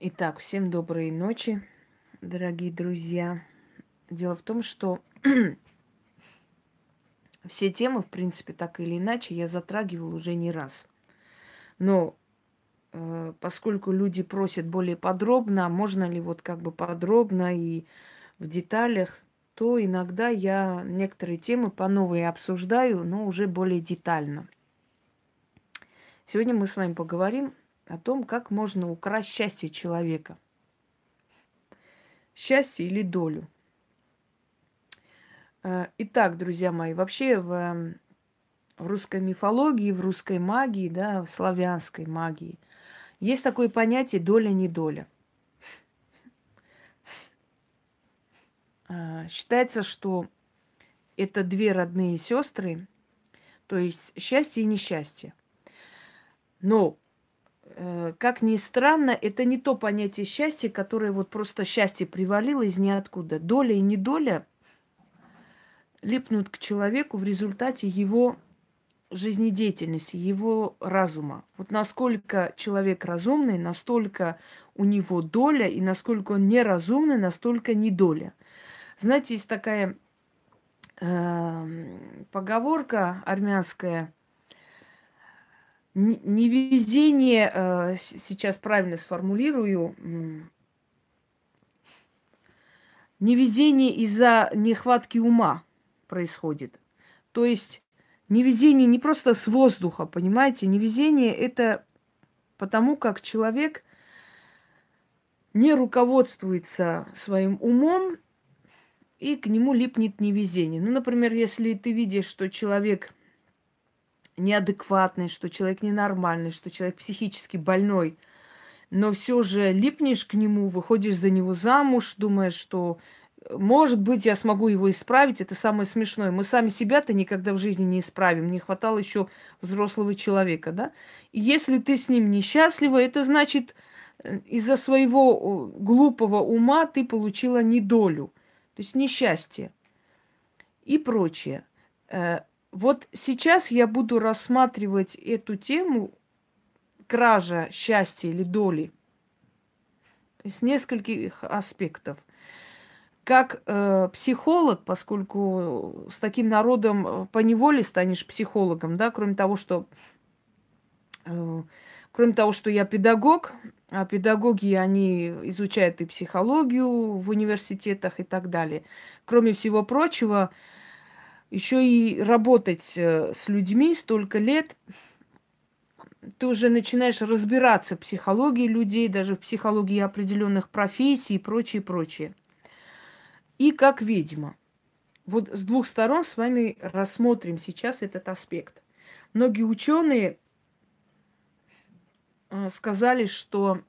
Итак, всем доброй ночи, дорогие друзья. Дело в том, что все темы, в принципе, так или иначе, я затрагивала уже не раз. Но э, поскольку люди просят более подробно, можно ли вот как бы подробно и в деталях, то иногда я некоторые темы по новой обсуждаю, но уже более детально. Сегодня мы с вами поговорим о том, как можно украсть счастье человека. Счастье или долю. Э, итак, друзья мои, вообще в, в русской мифологии, в русской магии, да, в славянской магии есть такое понятие доля-недоля. Э, считается, что это две родные сестры, то есть счастье и несчастье. Но как ни странно, это не то понятие счастья, которое вот просто счастье привалило из ниоткуда. Доля и недоля липнут к человеку в результате его жизнедеятельности, его разума. Вот насколько человек разумный, настолько у него доля, и насколько он неразумный, настолько недоля. Знаете, есть такая э, поговорка армянская – невезение, э, сейчас правильно сформулирую, невезение из-за нехватки ума происходит. То есть невезение не просто с воздуха, понимаете? Невезение это потому, как человек не руководствуется своим умом, и к нему липнет невезение. Ну, например, если ты видишь, что человек неадекватный, что человек ненормальный, что человек психически больной, но все же липнешь к нему, выходишь за него замуж, думаешь, что может быть, я смогу его исправить. Это самое смешное. Мы сами себя-то никогда в жизни не исправим. Не хватало еще взрослого человека, да? И если ты с ним несчастлива, это значит, э, из-за своего глупого ума ты получила недолю, то есть несчастье и прочее. Вот сейчас я буду рассматривать эту тему кража счастья или доли с нескольких аспектов. Как э, психолог, поскольку с таким народом э, по неволе станешь психологом, да, кроме того, что э, кроме того, что я педагог, а педагоги, они изучают и психологию в университетах и так далее. Кроме всего прочего, э, еще и работать э, с людьми столько лет, ты уже начинаешь разбираться в психологии людей, даже в психологии определенных профессий и прочее, прочее. И как ведьма. Вот с двух сторон с вами рассмотрим сейчас этот аспект. Многие ученые э, сказали, что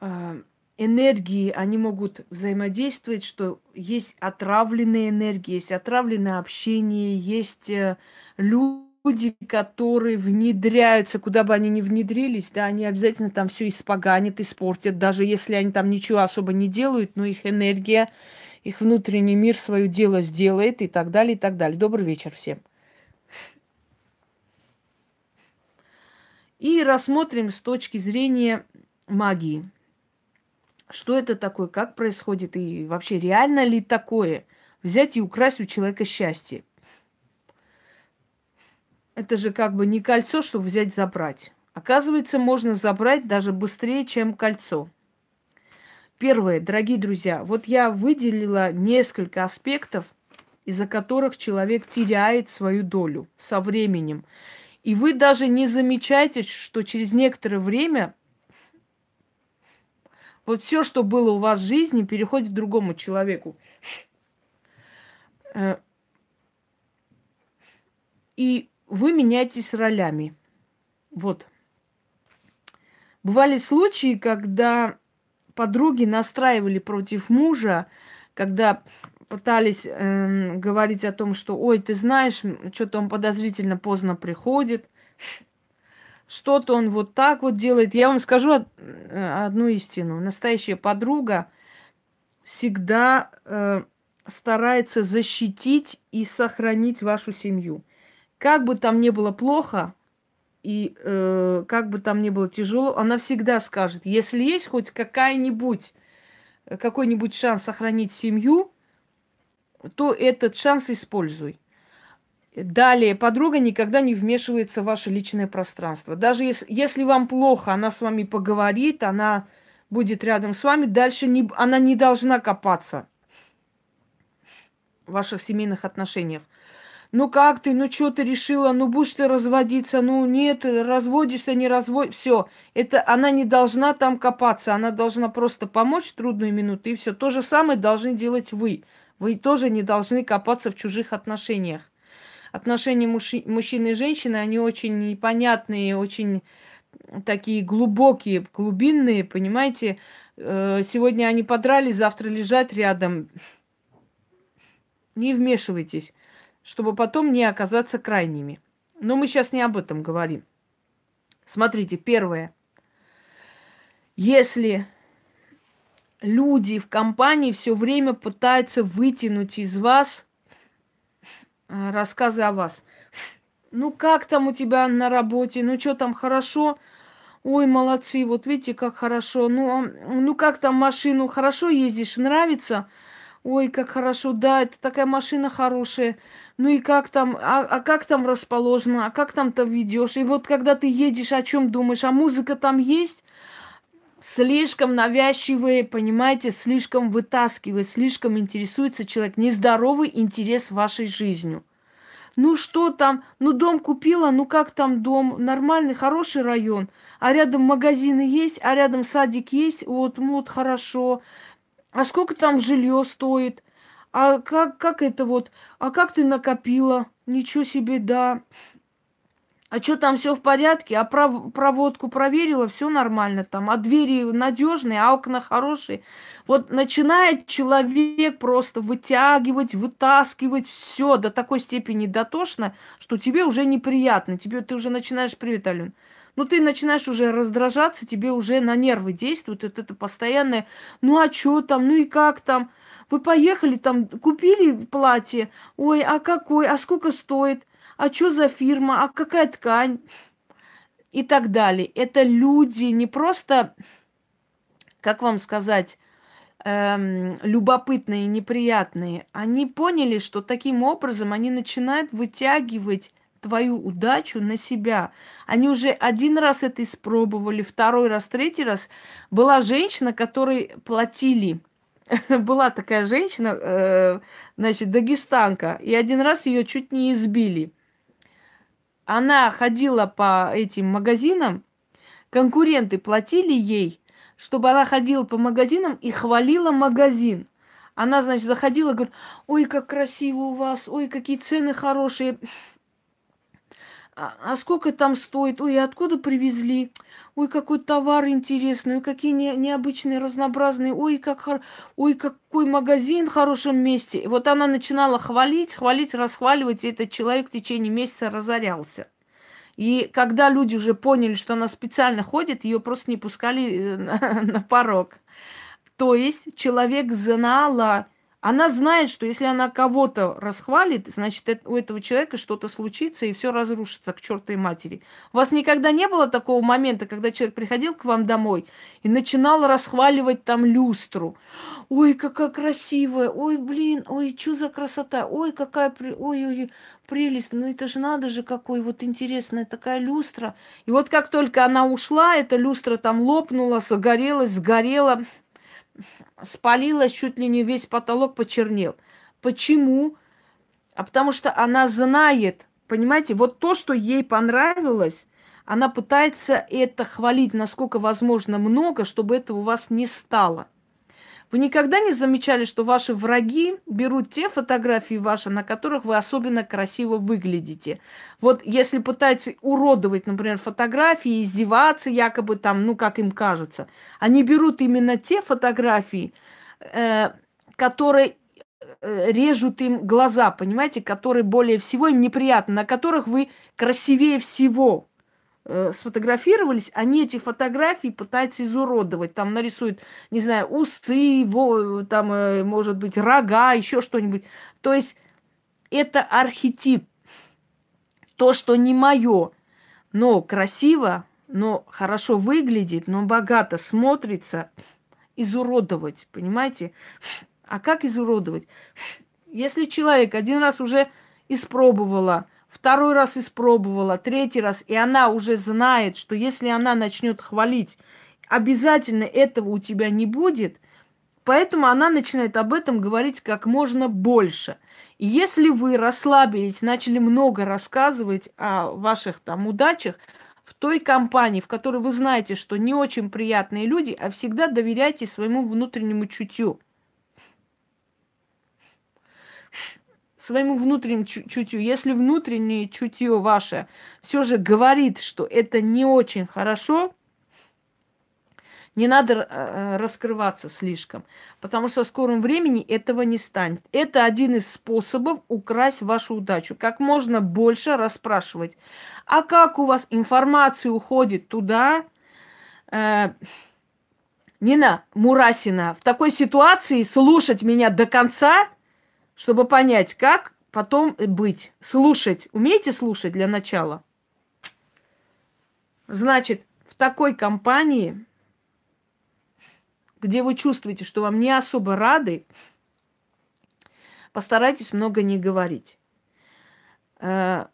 э, энергии, они могут взаимодействовать, что есть отравленные энергии, есть отравленное общение, есть э, люди, которые внедряются, куда бы они ни внедрились, да, они обязательно там все испоганят, испортят, даже если они там ничего особо не делают, но их энергия, их внутренний мир свое дело сделает и так далее, и так далее. Добрый вечер всем. И рассмотрим с точки зрения магии. Что это такое, как происходит и вообще реально ли такое взять и украсть у человека счастье? Это же как бы не кольцо, чтобы взять забрать. Оказывается, можно забрать даже быстрее, чем кольцо. Первое, дорогие друзья, вот я выделила несколько аспектов, из-за которых человек теряет свою долю со временем. И вы даже не замечаете, что через некоторое время вот все, что было у вас в жизни, переходит к другому человеку. Э, и вы меняетесь ролями. Вот. Бывали случаи, когда подруги настраивали против мужа, когда пытались э, говорить о том, что, ой, ты знаешь, что-то он подозрительно поздно приходит, что-то он вот так вот делает. Я вам скажу э, одну истину. Настоящая подруга всегда э, старается защитить и сохранить вашу семью. Как бы там ни было плохо, И э, как бы там ни было тяжело, она всегда скажет, если есть хоть какая-нибудь, какой-нибудь шанс сохранить семью, то этот шанс используй. Далее, подруга никогда не вмешивается в ваше личное пространство. Даже если, если вам плохо, она с вами поговорит, она будет рядом с вами, дальше не, она не должна копаться в ваших семейных отношениях. Ну как ты, ну что ты решила, ну будешь ты разводиться, ну нет, разводишься, не разводишься, все. Это она не должна там копаться, она должна просто помочь в трудную минуту, и все. То же самое должны делать вы. Вы тоже не должны копаться в чужих отношениях отношения мужчины и женщины, они очень непонятные, очень такие глубокие, глубинные, понимаете. Э, сегодня они подрались, завтра лежат рядом. Не вмешивайтесь, чтобы потом не оказаться крайними. Но мы сейчас не об этом говорим. Смотрите, первое. Если люди в компании все время пытаются вытянуть из вас рассказы о вас. Ну, как там у тебя на работе? Ну, что там, хорошо? Ой, молодцы, вот видите, как хорошо. Ну, а, ну как там машину? Хорошо ездишь? Нравится? Ой, как хорошо, да, это такая машина хорошая. Ну и как там, а, а как там расположено, а как там-то ведешь? И вот когда ты едешь, о чем думаешь? А музыка там есть? Слишком навязчивые, понимаете, слишком вытаскивает, слишком интересуется человек. Нездоровый интерес вашей жизнью. Ну что там, ну дом купила, ну как там дом, нормальный, хороший район, а рядом магазины есть, а рядом садик есть, вот, ну вот хорошо. А сколько там жилье стоит? А как, как это вот, а как ты накопила? Ничего себе, да а что там все в порядке, а пров- проводку проверила, все нормально там, а двери надежные, а окна хорошие. Вот начинает человек просто вытягивать, вытаскивать все до такой степени дотошно, что тебе уже неприятно, тебе ты уже начинаешь, привет, Ален, ну ты начинаешь уже раздражаться, тебе уже на нервы действует это, это постоянное, ну а что там, ну и как там, вы поехали там, купили платье, ой, а какой, а сколько стоит – а что за фирма, а какая ткань и так далее. Это люди не просто, как вам сказать, эм, любопытные, неприятные. Они поняли, что таким образом они начинают вытягивать твою удачу на себя. Они уже один раз это испробовали, второй раз, третий раз. Была женщина, которой платили. Была такая женщина, э, значит, дагестанка, и один раз ее чуть не избили она ходила по этим магазинам, конкуренты платили ей, чтобы она ходила по магазинам и хвалила магазин. Она, значит, заходила говорит, ой, как красиво у вас, ой, какие цены хорошие. А, а сколько там стоит? Ой, откуда привезли? Ой, какой товар интересный, ой, какие не, необычные, разнообразные, ой, как, ой, какой магазин в хорошем месте. И вот она начинала хвалить, хвалить, расхваливать, и этот человек в течение месяца разорялся. И когда люди уже поняли, что она специально ходит, ее просто не пускали э, на, на порог. То есть человек знала, она знает, что если она кого-то расхвалит, значит, у этого человека что-то случится, и все разрушится к чертовой матери. У вас никогда не было такого момента, когда человек приходил к вам домой и начинал расхваливать там люстру. Ой, какая красивая, ой, блин, ой, что за красота, ой, какая, при... ой, ой, прелесть, ну это же надо же, какой вот интересная такая люстра. И вот как только она ушла, эта люстра там лопнула, загорелась, сгорела спалилась, чуть ли не весь потолок почернел. Почему? А потому что она знает, понимаете, вот то, что ей понравилось, она пытается это хвалить, насколько возможно много, чтобы этого у вас не стало. Вы никогда не замечали, что ваши враги берут те фотографии ваши, на которых вы особенно красиво выглядите? Вот если пытаются уродовать, например, фотографии, издеваться якобы там, ну, как им кажется, они берут именно те фотографии, э, которые э, режут им глаза, понимаете, которые более всего им неприятны, на которых вы красивее всего э, сфотографировались, они эти фотографии пытаются изуродовать. Там нарисуют, не знаю, усы, во, там, э, может быть, рога, еще что-нибудь. То есть это архетип, то, что не мое. но красиво, но хорошо выглядит, но богато смотрится, изуродовать, понимаете? А как изуродовать? Если человек один раз уже испробовала, второй раз испробовала, третий раз, и она уже знает, что если она начнет хвалить, обязательно этого у тебя не будет, поэтому она начинает об этом говорить как можно больше. И если вы расслабились, начали много рассказывать о ваших там удачах, в той компании, в которой вы знаете, что не очень приятные люди, а всегда доверяйте своему внутреннему чутью. Своему внутреннему чутью. Если внутреннее чутье ваше все же говорит, что это не очень хорошо, не надо э, э, раскрываться слишком, потому что в скором времени этого не станет. Это один из способов украсть вашу удачу. Как можно больше расспрашивать. А как у вас информация уходит туда? Э, Нина Мурасина, в такой ситуации слушать меня до конца, чтобы понять, как потом быть. Слушать. Умеете слушать для начала? Значит, в такой компании где вы чувствуете, что вам не особо рады, постарайтесь много не говорить. Э,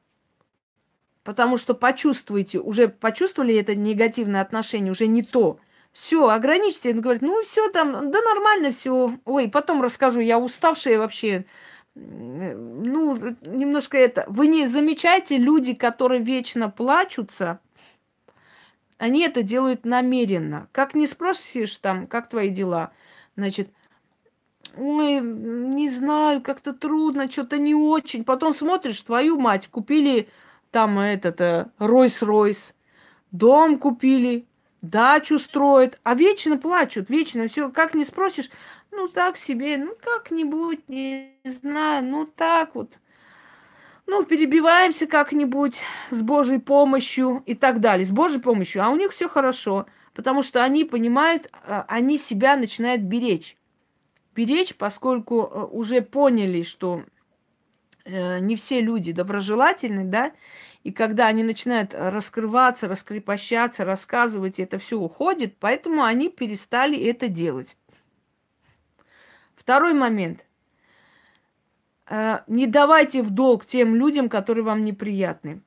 потому что почувствуете, уже почувствовали это негативное отношение, уже не то. Все, ограничьте. Он говорит, ну все там, да нормально все. Ой, потом расскажу, я уставшая вообще. Ну, немножко это. Вы не замечаете люди, которые вечно плачутся, они это делают намеренно. Как не спросишь там, как твои дела, значит, ой, не знаю, как-то трудно, что-то не очень. Потом смотришь, твою мать, купили там этот э, Ройс-Ройс, дом купили, дачу строят, а вечно плачут, вечно все, как не спросишь, ну так себе, ну как-нибудь, не знаю, ну так вот ну, перебиваемся как-нибудь с Божьей помощью и так далее, с Божьей помощью, а у них все хорошо, потому что они понимают, а, они себя начинают беречь. Беречь, поскольку э, уже поняли, что э, не все люди доброжелательны, да, и когда они начинают раскрываться, раскрепощаться, рассказывать, это все уходит, поэтому они перестали это делать. Второй момент – Э, не давайте в долг тем людям, которые вам неприятны.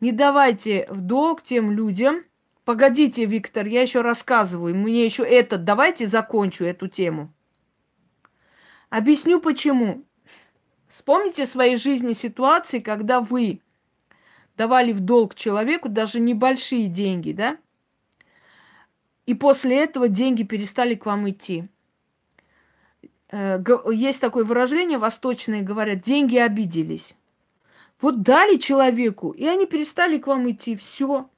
Не давайте в долг тем людям. Погодите, Виктор, я еще рассказываю. Мне еще это. Давайте закончу эту тему. Объясню почему. Вспомните в своей жизни ситуации, когда вы давали в долг человеку даже небольшие деньги, да? И после этого деньги перестали к вам идти. Э, есть такое выражение восточное, говорят, деньги обиделись. Вот дали человеку, и они перестали к вам идти, все.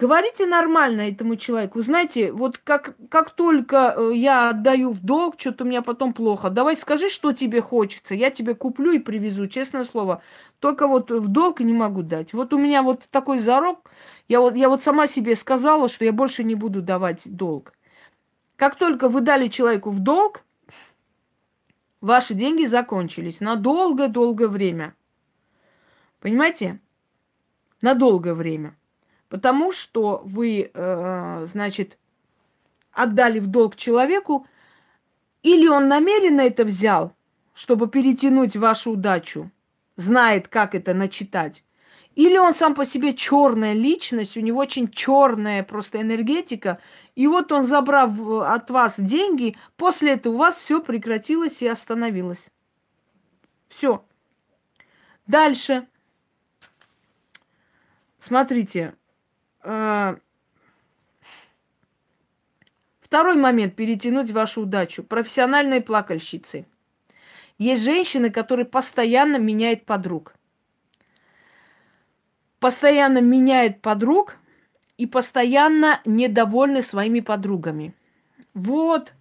Говорите нормально этому человеку. Знаете, вот как, как только э, я отдаю в долг, что-то у меня потом плохо. Давай скажи, что тебе хочется. Я тебе куплю и привезу, честное слово. Только вот в долг не могу дать. Вот у меня вот такой зарок. Я вот, я вот сама себе сказала, что я больше не буду давать долг. Как только вы дали человеку в долг, ваши деньги закончились на долгое-долгое время. Понимаете? На долгое время. Потому что вы, э, значит, отдали в долг человеку, или он намеренно это взял, чтобы перетянуть вашу удачу, знает, как это начитать, или он сам по себе черная личность, у него очень черная просто энергетика, и вот он, забрав от вас деньги, после этого у вас все прекратилось и остановилось. Все. Дальше. Смотрите. Э, второй момент перетянуть вашу удачу. Профессиональные плакальщицы. Есть женщины, которые постоянно меняют подруг постоянно меняет подруг и постоянно недовольны своими подругами. Вот,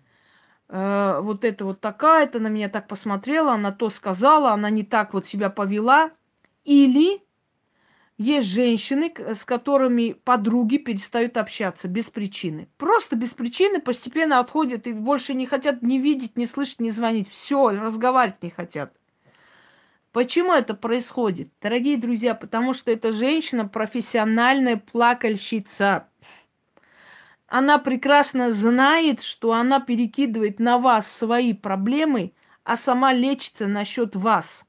э, вот это вот такая-то на меня так посмотрела, она то сказала, она не так вот себя повела. Или есть женщины, с которыми подруги перестают общаться без причины. Просто без причины постепенно отходят и больше не хотят ни видеть, ни слышать, ни звонить. Все, разговаривать не хотят. Почему это происходит? Дорогие друзья, потому что эта женщина профессиональная плакальщица. Она прекрасно знает, что она перекидывает на вас свои проблемы, а сама лечится насчет вас.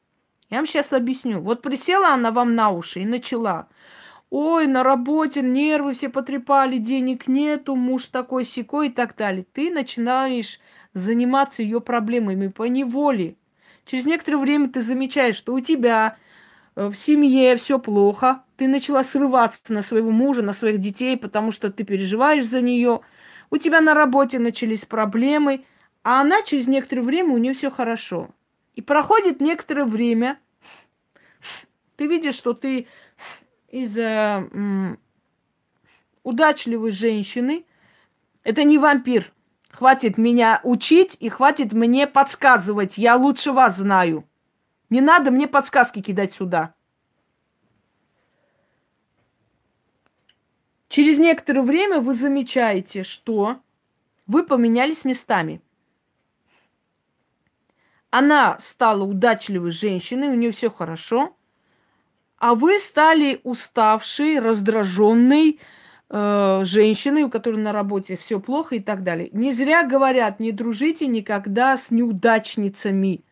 Я вам сейчас объясню. Вот присела она вам на уши и начала. Ой, на работе нервы все потрепали, денег нету, муж такой секой и так далее. Ты начинаешь заниматься ее проблемами по неволе. Через некоторое время ты замечаешь, что у тебя э, в семье все плохо. Ты начала срываться на своего мужа, на своих детей, потому что ты переживаешь за нее. У тебя на работе начались проблемы, а она через некоторое время у нее все хорошо. И проходит некоторое время, ты видишь, что ты из э, удачливой женщины, это не вампир, Хватит меня учить и хватит мне подсказывать. Я лучше вас знаю. Не надо мне подсказки кидать сюда. Через некоторое время вы замечаете, что вы поменялись местами. Она стала удачливой женщиной, у нее все хорошо, а вы стали уставшей, раздраженной, э, женщиной, у которой на работе все плохо и так далее. Не зря говорят, не дружите никогда с неудачницами.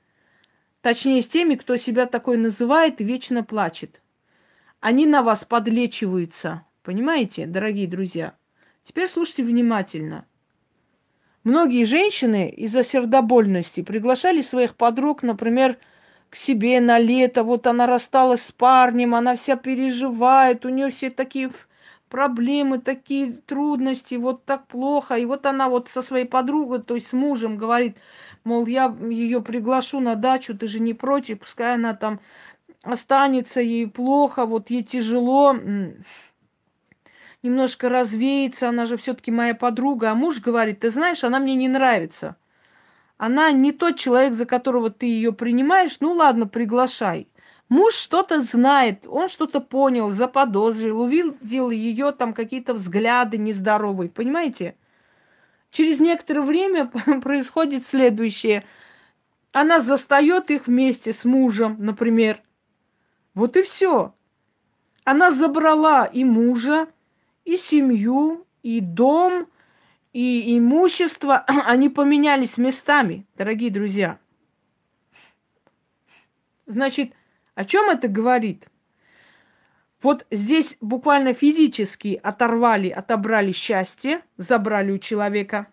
Точнее, с теми, кто себя такой называет и вечно плачет. Они на вас подлечиваются. Понимаете, дорогие друзья? Теперь слушайте внимательно. Многие женщины из-за сердобольности приглашали своих подруг, например, к себе на лето. Вот она рассталась с парнем, она вся переживает, у нее все такие проблемы, такие трудности, вот так плохо. И вот она вот со своей подругой, то есть с мужем говорит, мол, я ее приглашу на дачу, ты же не против, пускай она там останется, ей плохо, вот ей тяжело, немножко развеется, она же все-таки моя подруга. А муж говорит, ты знаешь, она мне не нравится. Она не тот человек, за которого ты ее принимаешь, ну ладно, приглашай. Муж что-то знает, он что-то понял, заподозрил, увидел ее там какие-то взгляды нездоровые, понимаете? Через некоторое время происходит следующее. Она застает их вместе с мужем, например. Вот и все. Она забрала и мужа, и семью, и дом, и имущество. Они поменялись местами, дорогие друзья. Значит, о чем это говорит? Вот здесь буквально физически оторвали, отобрали счастье, забрали у человека.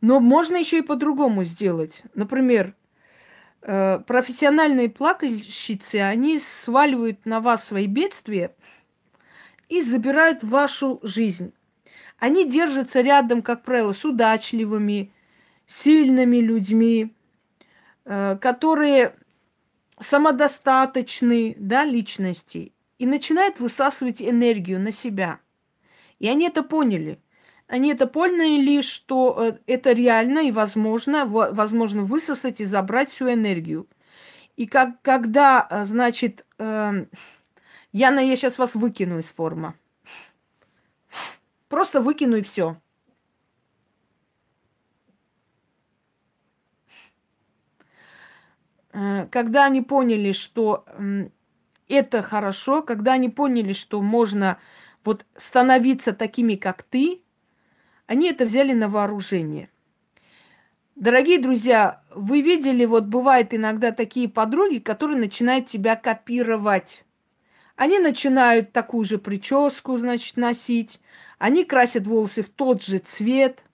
Но можно еще и по-другому сделать. Например, э, профессиональные плакальщицы, они сваливают на вас свои бедствия и забирают вашу жизнь. Они держатся рядом, как правило, с удачливыми, сильными людьми, э, которые самодостаточные да, личности и начинает высасывать энергию на себя. И они это поняли. Они это поняли, что э, это реально и возможно, возможно высосать и забрать всю энергию. И как, когда, э, значит, э, Яна, я сейчас вас выкину из формы. Просто выкину и все. Э, когда они поняли, что это хорошо, когда они поняли, что можно вот становиться такими, как ты, они это взяли на вооружение. Дорогие друзья, вы видели, вот бывает иногда такие подруги, которые начинают тебя копировать. Они начинают такую же прическу, значит, носить. Они красят волосы в тот же цвет –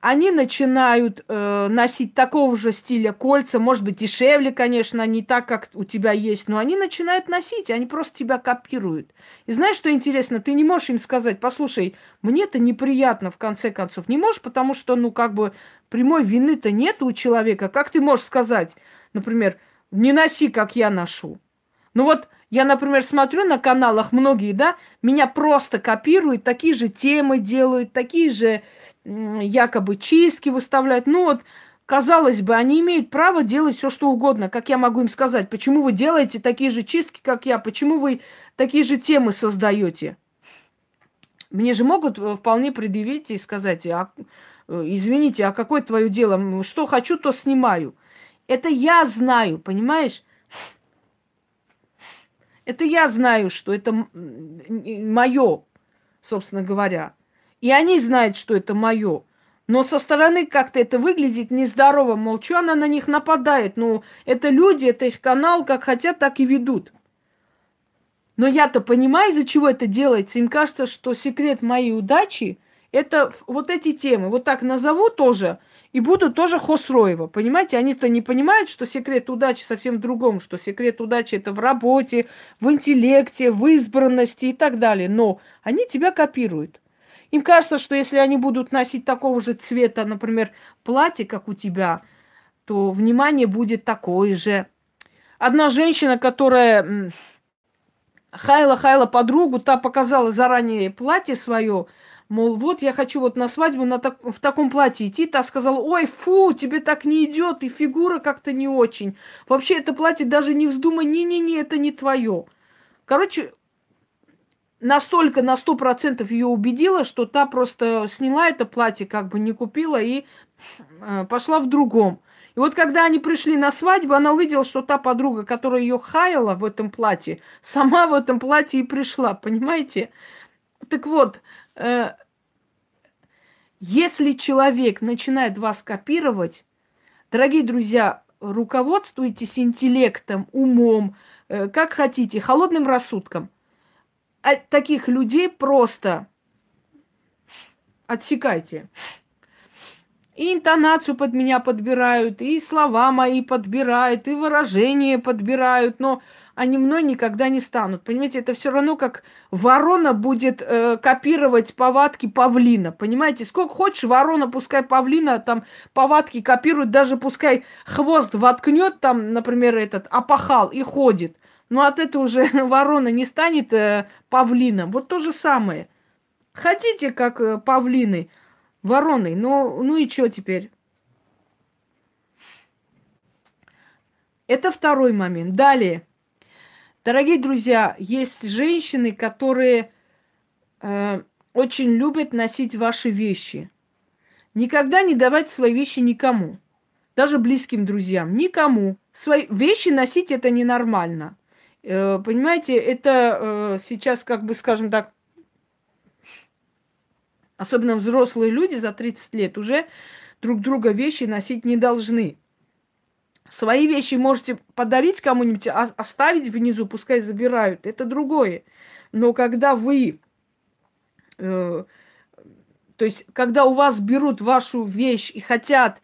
они начинают э, носить такого же стиля кольца, может быть, дешевле, конечно, не так, как у тебя есть, но они начинают носить, они просто тебя копируют. И знаешь, что интересно? Ты не можешь им сказать, послушай, мне это неприятно, в конце концов. Не можешь, потому что, ну, как бы, прямой вины-то нет у человека. Как ты можешь сказать, например, не носи, как я ношу? Ну вот, я, например, смотрю на каналах многие, да, меня просто копируют, такие же темы делают, такие же якобы чистки выставляют. Ну вот, казалось бы, они имеют право делать все, что угодно. Как я могу им сказать, почему вы делаете такие же чистки, как я, почему вы такие же темы создаете? Мне же могут э, вполне предъявить и сказать, а, э, извините, а какое твое дело? Что хочу, то снимаю. Это я знаю, понимаешь? Это я знаю, что это мое, собственно говоря. И они знают, что это мое. Но со стороны как-то это выглядит нездорово. Мол, что она на них нападает? Ну, это люди, это их канал, как хотят, так и ведут. Но я-то понимаю, из-за чего это делается. Им кажется, что секрет моей удачи – это вот эти темы. Вот так назову тоже, и буду тоже Хосроева. Понимаете, они-то не понимают, что секрет удачи совсем в другом, что секрет удачи это в работе, в интеллекте, в избранности и так далее. Но они тебя копируют. Им кажется, что если они будут носить такого же цвета, например, платье, как у тебя, то внимание будет такое же. Одна женщина, которая хаяла-хаяла подругу, та показала заранее платье свое, мол, вот я хочу вот на свадьбу на так, в таком платье идти. Та сказала, ой, фу, тебе так не идет, и фигура как-то не очень. Вообще это платье даже не вздумай, не-не-не, это не твое. Короче, настолько на сто процентов ее убедила, что та просто сняла это платье, как бы не купила и э, пошла в другом. И вот когда они пришли на свадьбу, она увидела, что та подруга, которая ее хаяла в этом платье, сама в этом платье и пришла, понимаете? Так вот, если человек начинает вас копировать, дорогие друзья, руководствуйтесь интеллектом, умом, э, как хотите, холодным рассудком – а таких людей просто отсекайте. И интонацию под меня подбирают, и слова мои подбирают, и выражения подбирают, но они мной никогда не станут. Понимаете, это все равно как ворона будет э, копировать повадки павлина. Понимаете, сколько хочешь ворона, пускай павлина там повадки копирует, даже пускай хвост воткнет там, например, этот опахал и ходит. Но от этого уже ворона не станет э, павлином. Вот то же самое. Хотите, как э, павлины, вороны, но ну и что теперь? Это второй момент. Далее. Дорогие друзья, есть женщины, которые э, очень любят носить ваши вещи. Никогда не давать свои вещи никому, даже близким друзьям, никому. Свои вещи носить это ненормально. Э, понимаете, это э, сейчас, как бы, скажем так, особенно взрослые люди за 30 лет уже друг друга вещи носить не должны. Свои вещи можете подарить кому-нибудь, а оставить внизу, пускай забирают. Это другое. Но когда вы, э, то есть, когда у вас берут вашу вещь и хотят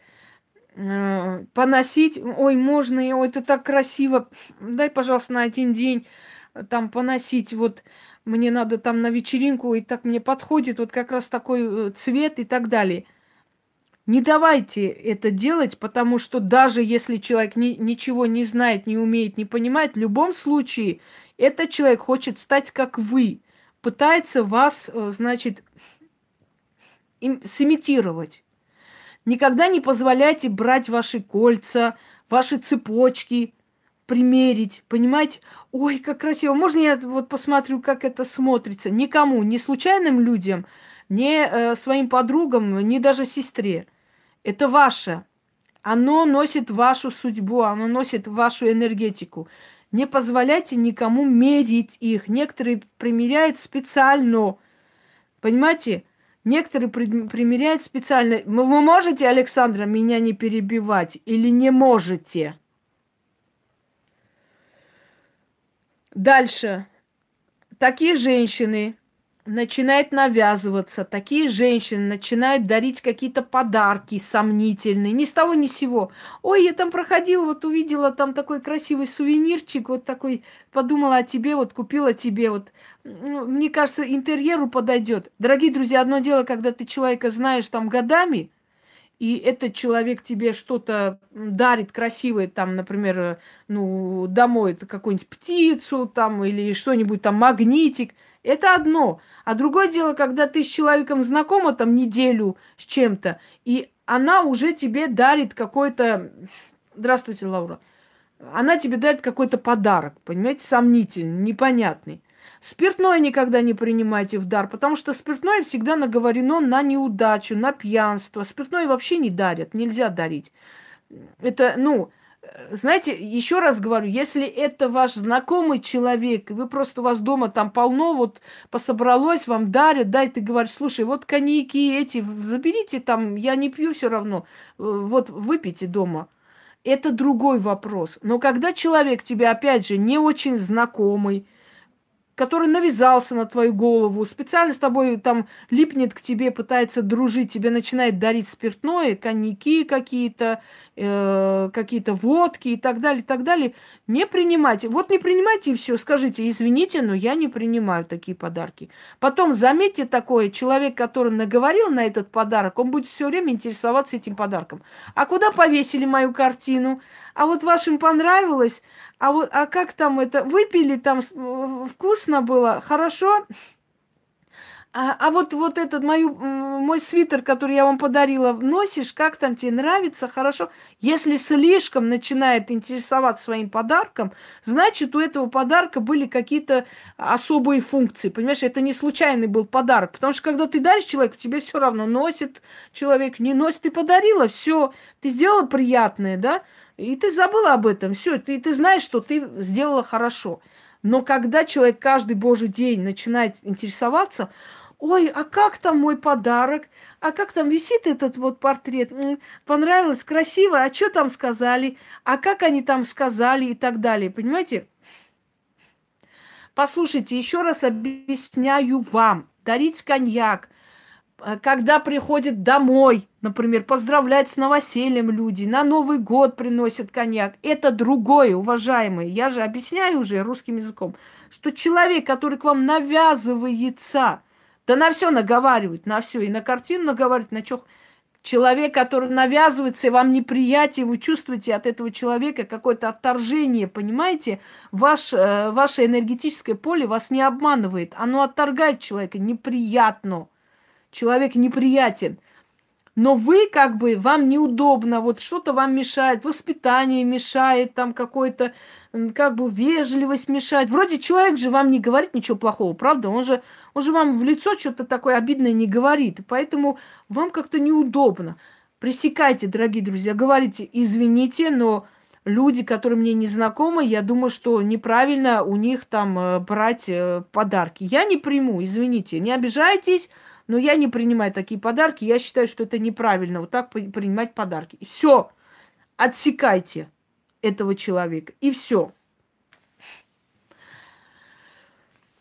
Э, поносить, ой, можно, ой, это так красиво, дай, пожалуйста, на один день э, там поносить, вот мне надо там на вечеринку, и так мне подходит вот как раз такой э, цвет и так далее. Не давайте это делать, потому что даже если человек ни, ничего не знает, не умеет, не понимает, в любом случае этот человек хочет стать как вы, пытается вас, значит, им, сымитировать. Никогда не позволяйте брать ваши кольца, ваши цепочки, примерить, понимаете? Ой, как красиво. Можно я вот посмотрю, как это смотрится? Никому, ни случайным людям, ни э, своим подругам, ни даже сестре. Это ваше. Оно носит вашу судьбу, оно носит вашу энергетику. Не позволяйте никому мерить их. Некоторые примеряют специально. Понимаете? Некоторые примеряют специально. Вы можете, Александра, меня не перебивать или не можете? Дальше. Такие женщины начинает навязываться, такие женщины начинают дарить какие-то подарки сомнительные, ни с того ни с сего. Ой, я там проходила, вот увидела там такой красивый сувенирчик, вот такой, подумала о тебе, вот купила тебе, вот. Ну, мне кажется, интерьеру подойдет. Дорогие друзья, одно дело, когда ты человека знаешь там годами, и этот человек тебе что-то дарит красивое, там, например, э, ну, домой какую-нибудь птицу там или что-нибудь там, магнитик – это одно. А другое дело, когда ты с человеком знакома там неделю с чем-то, и она уже тебе дарит какой-то... Здравствуйте, Лаура. Она тебе дарит какой-то подарок, понимаете, сомнительный, непонятный. Спиртное никогда не принимайте в дар, потому что спиртное всегда наговорено на неудачу, на пьянство. Спиртное вообще не дарят, нельзя дарить. Это, ну, знаете, еще раз говорю, если это ваш знакомый человек, вы просто у вас дома там полно, вот пособралось, вам дарят, дай ты говоришь, слушай, вот коньяки эти, заберите там, я не пью все равно, э, вот выпейте дома. Это другой вопрос. Но когда человек тебе, опять же, не очень знакомый, который навязался на твою голову, специально с тобой там липнет к тебе, пытается дружить, тебе начинает дарить спиртное, коньяки какие-то, э, какие-то водки и так далее, и так далее, не принимайте. Вот не принимайте и все, скажите, извините, но я не принимаю такие подарки. Потом заметьте такое, человек, который наговорил на этот подарок, он будет все время интересоваться этим подарком. А куда повесили мою картину? А вот вашим понравилось? А вот, а как там это? Выпили там, вкусно было, хорошо? А, а вот, вот этот мою, мой свитер, который я вам подарила, носишь, как там тебе нравится, хорошо? Если слишком начинает интересоваться своим подарком, значит, у этого подарка были какие-то особые функции. Понимаешь, это не случайный был подарок. Потому что когда ты даришь человеку, тебе все равно носит человек, не носит. Ты подарила, все, ты сделала приятное, да? И ты забыла об этом. Все, ты, ты знаешь, что ты сделала хорошо. Но когда человек каждый божий день начинает интересоваться, ой, а как там мой подарок? А как там висит этот вот портрет? Понравилось, красиво, а что там сказали? А как они там сказали и так далее, понимаете? Послушайте, еще раз объясняю вам. Дарить коньяк, а когда приходят домой, например, поздравлять с новосельем люди, на Новый год приносят коньяк, это другое, уважаемые. Я же объясняю уже русским языком, что человек, который к вам навязывается, да на все наговаривает, на все, и на картину наговаривает, на что Человек, который навязывается, и вам неприятие, вы чувствуете от этого человека какое-то отторжение, понимаете? Ваш, э, ваше энергетическое поле вас не обманывает, оно отторгает человека, неприятно человек неприятен. Но вы как бы, вам неудобно, вот что-то вам мешает, воспитание мешает, там какой-то, как бы вежливость мешает. Вроде человек же вам не говорит ничего плохого, правда? Он же, он же вам в лицо что-то такое обидное не говорит. Поэтому вам как-то неудобно. Пресекайте, дорогие друзья, говорите, извините, но люди, которые мне не знакомы, я думаю, что неправильно у них там э, брать э, подарки. Я не приму, извините, не обижайтесь. Но я не принимаю такие подарки. Я считаю, что это неправильно вот так принимать подарки. Все. Отсекайте этого человека. И все.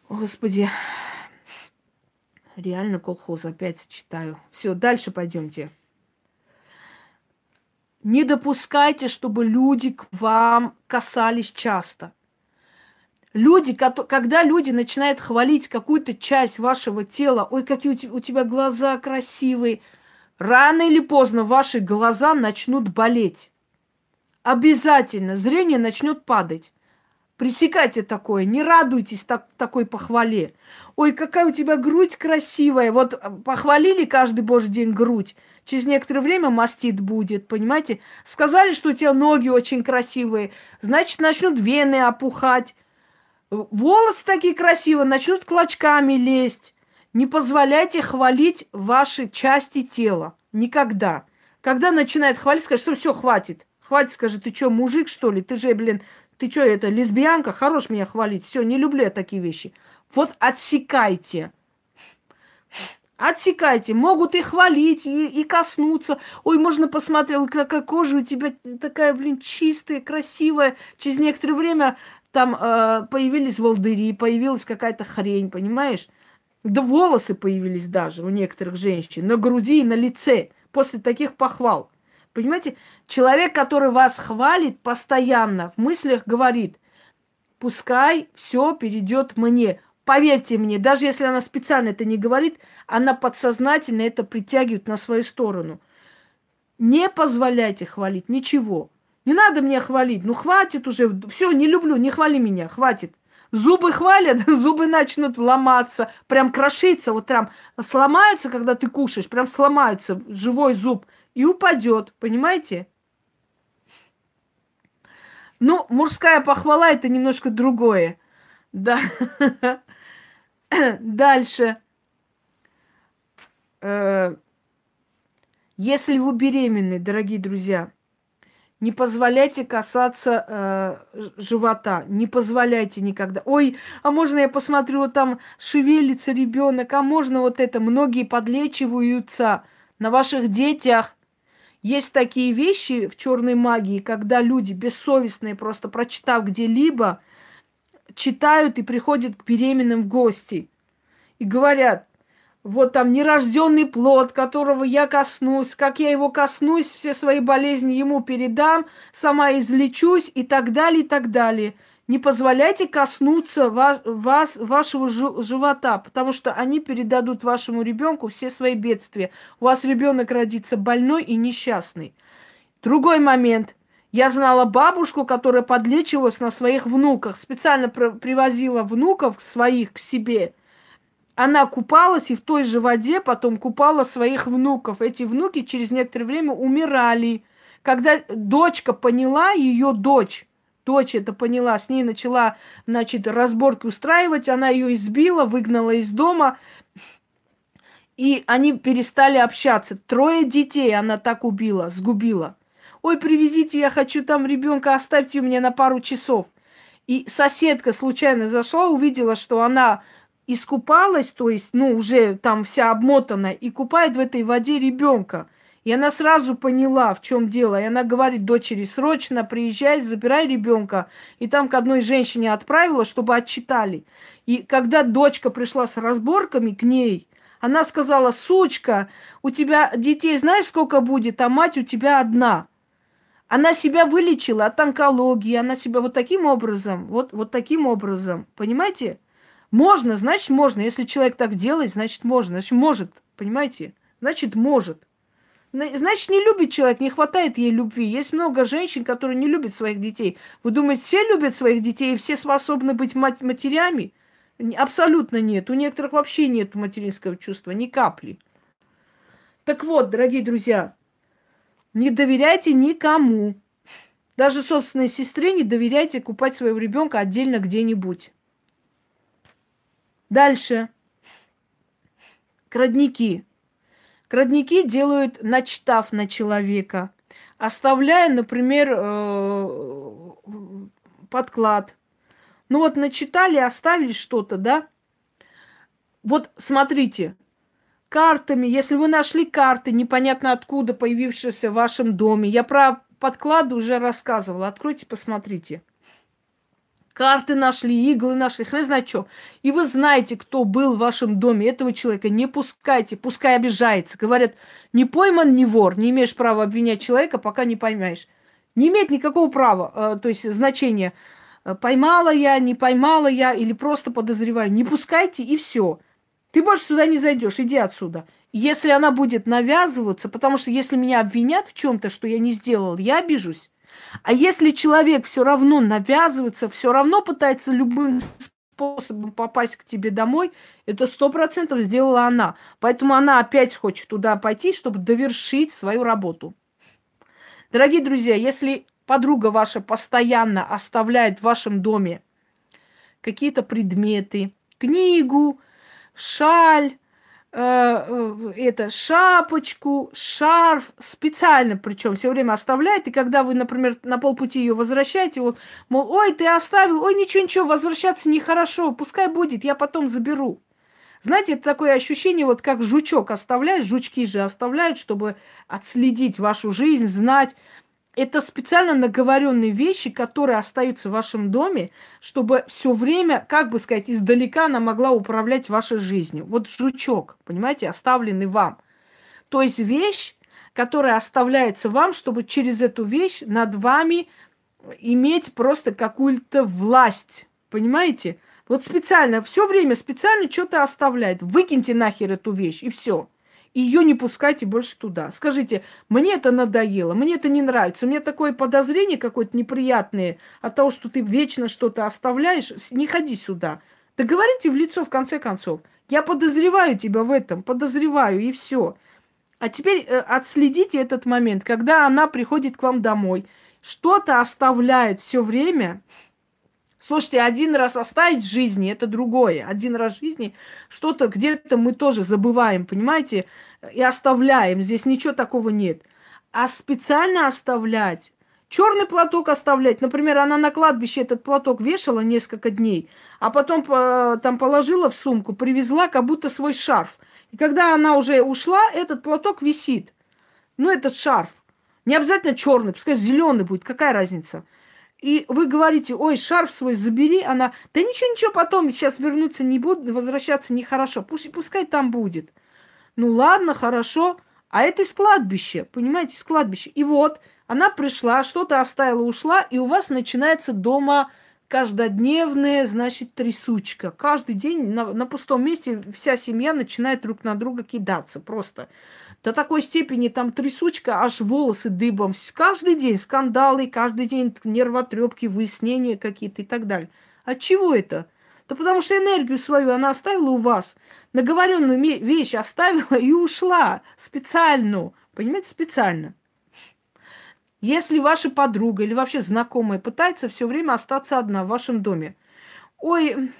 Господи. Реально колхоз опять читаю. Все, дальше пойдемте. Не допускайте, чтобы люди к вам касались часто. Люди, когда люди начинают хвалить какую-то часть вашего тела, ой, какие у тебя глаза красивые, рано или поздно ваши глаза начнут болеть. Обязательно зрение начнет падать. Пресекайте такое, не радуйтесь так, такой похвале. Ой, какая у тебя грудь красивая. Вот а, похвалили каждый божий день грудь. Через некоторое время мастит будет, понимаете? Сказали, что у тебя ноги очень красивые. Значит, начнут вены опухать. Волосы такие красивые, начнут клочками лезть. Не позволяйте хвалить ваши части тела. Никогда. Когда начинает хвалить, скажет, что все, хватит. Хватит, скажет, ты что, мужик, что ли? Ты же, блин, ты что, это лесбиянка? Хорош меня хвалить. Все, не люблю я такие вещи. Вот отсекайте. Отсекайте. Могут и хвалить, и, и коснуться. Ой, можно посмотреть, какая кожа у тебя такая, блин, чистая, красивая. Через некоторое время там э, появились волдыри, появилась какая-то хрень, понимаешь? Да волосы появились даже у некоторых женщин, на груди и на лице после таких похвал. Понимаете, человек, который вас хвалит постоянно, в мыслях говорит, пускай все перейдет мне. Поверьте мне, даже если она специально это не говорит, она подсознательно это притягивает на свою сторону. Не позволяйте хвалить ничего. Не надо меня хвалить. Ну, хватит уже. Все, не люблю, не хвали меня, хватит. Зубы хвалят, зубы начнут ломаться, прям крошиться, вот прям сломаются, когда ты кушаешь, прям сломается живой зуб и упадет, понимаете? Ну, мужская похвала это немножко другое. Да. Дальше. Э, если вы беременны, дорогие друзья, Не позволяйте касаться э, живота. Не позволяйте никогда. Ой, а можно я посмотрю, вот там шевелится ребенок, а можно вот это. Многие подлечиваются на ваших детях. Есть такие вещи в черной магии, когда люди бессовестные, просто прочитав где-либо, читают и приходят к беременным в гости. И говорят, вот там нерожденный плод, которого я коснусь, как я его коснусь, все свои болезни ему передам, сама излечусь и так далее, и так далее. Не позволяйте коснуться вас, вас вашего живота, потому что они передадут вашему ребенку все свои бедствия. У вас ребенок родится больной и несчастный. Другой момент. Я знала бабушку, которая подлечивалась на своих внуках, специально привозила внуков своих к себе – она купалась и в той же воде потом купала своих внуков. Эти внуки через некоторое время умирали. Когда дочка поняла, ее дочь, дочь это поняла, с ней начала, значит, разборки устраивать, она ее избила, выгнала из дома, и они перестали общаться. Трое детей она так убила, сгубила. Ой, привезите, я хочу там ребенка, оставьте у меня на пару часов. И соседка случайно зашла, увидела, что она искупалась, то есть, ну, уже там вся обмотана, и купает в этой воде ребенка. И она сразу поняла, в чем дело. И она говорит дочери, срочно приезжай, забирай ребенка. И там к одной женщине отправила, чтобы отчитали. И когда дочка пришла с разборками к ней, она сказала, сучка, у тебя детей знаешь сколько будет, а мать у тебя одна. Она себя вылечила от онкологии, она себя вот таким образом, вот, вот таким образом, понимаете? Можно, значит, можно. Если человек так делает, значит, можно. Значит, может. Понимаете? Значит, может. Значит, не любит человек, не хватает ей любви. Есть много женщин, которые не любят своих детей. Вы думаете, все любят своих детей и все способны быть мать матерями? Абсолютно нет. У некоторых вообще нет материнского чувства, ни капли. Так вот, дорогие друзья, не доверяйте никому. Даже собственной сестре не доверяйте купать своего ребенка отдельно где-нибудь. Дальше. Крадники. Крадники делают, начитав на человека, оставляя, например, э, подклад. Ну вот начитали, оставили что-то, да? Вот смотрите, картами, если вы нашли карты, непонятно откуда появившиеся в вашем доме, я про подклады уже рассказывала, откройте, посмотрите – карты нашли, иглы нашли, хрен знает что. И вы знаете, кто был в вашем доме, этого человека не пускайте, пускай обижается. Говорят, не пойман, не вор, не имеешь права обвинять человека, пока не поймаешь. Не имеет никакого права, э, то есть значения. Э, поймала я, не поймала я или просто подозреваю. Не пускайте и все. Ты больше сюда не зайдешь, иди отсюда. Если она будет навязываться, потому что если меня обвинят в чем-то, что я не сделал, я обижусь. А если человек все равно навязывается, все равно пытается любым способом попасть к тебе домой, это сто процентов сделала она. Поэтому она опять хочет туда пойти, чтобы довершить свою работу. Дорогие друзья, если подруга ваша постоянно оставляет в вашем доме какие-то предметы, книгу, шаль, это шапочку, шарф, специально причем все время оставляет. И когда вы, например, на полпути ее возвращаете, вот, мол, ой, ты оставил, ой, ничего, ничего, возвращаться нехорошо, пускай будет, я потом заберу. Знаете, это такое ощущение, вот как жучок оставляет, жучки же оставляют, чтобы отследить вашу жизнь, знать, это специально наговоренные вещи, которые остаются в вашем доме, чтобы все время, как бы сказать, издалека она могла управлять вашей жизнью. Вот жучок, понимаете, оставленный вам. То есть вещь, которая оставляется вам, чтобы через эту вещь над вами иметь просто какую-то власть. Понимаете? Вот специально, все время специально что-то оставляет. Выкиньте нахер эту вещь, и все ее не пускайте больше туда. Скажите, мне это надоело, мне это не нравится, у меня такое подозрение какое-то неприятное от того, что ты вечно что-то оставляешь, не ходи сюда. Да говорите в лицо в конце концов. Я подозреваю тебя в этом, подозреваю, и все. А теперь э, отследите этот момент, когда она приходит к вам домой, что-то оставляет все время, Слушайте, один раз оставить жизни это другое. Один раз жизни что-то где-то мы тоже забываем, понимаете, и оставляем. Здесь ничего такого нет. А специально оставлять Черный платок оставлять. Например, она на кладбище этот платок вешала несколько дней, а потом э, там положила в сумку, привезла как будто свой шарф. И когда она уже ушла, этот платок висит. Ну, этот шарф. Не обязательно черный, пускай зеленый будет, какая разница. И вы говорите, ой, шарф свой забери, она, да ничего, ничего, потом сейчас вернуться не буду, возвращаться нехорошо, пусть, пускай там будет. Ну ладно, хорошо, а это из кладбища, понимаете, из кладбища. И вот, она пришла, что-то оставила, ушла, и у вас начинается дома каждодневная, значит, трясучка. Каждый день на, на пустом месте вся семья начинает друг на друга кидаться. Просто до такой степени там трясучка, аж волосы дыбом. Каждый день скандалы, каждый день нервотрепки, выяснения какие-то и так далее. От чего это? Да потому что энергию свою она оставила у вас. Наговоренную вещь оставила и ушла. Специальную. Понимаете, специально. Если ваша подруга или вообще знакомая пытается все время остаться одна в вашем доме, ой,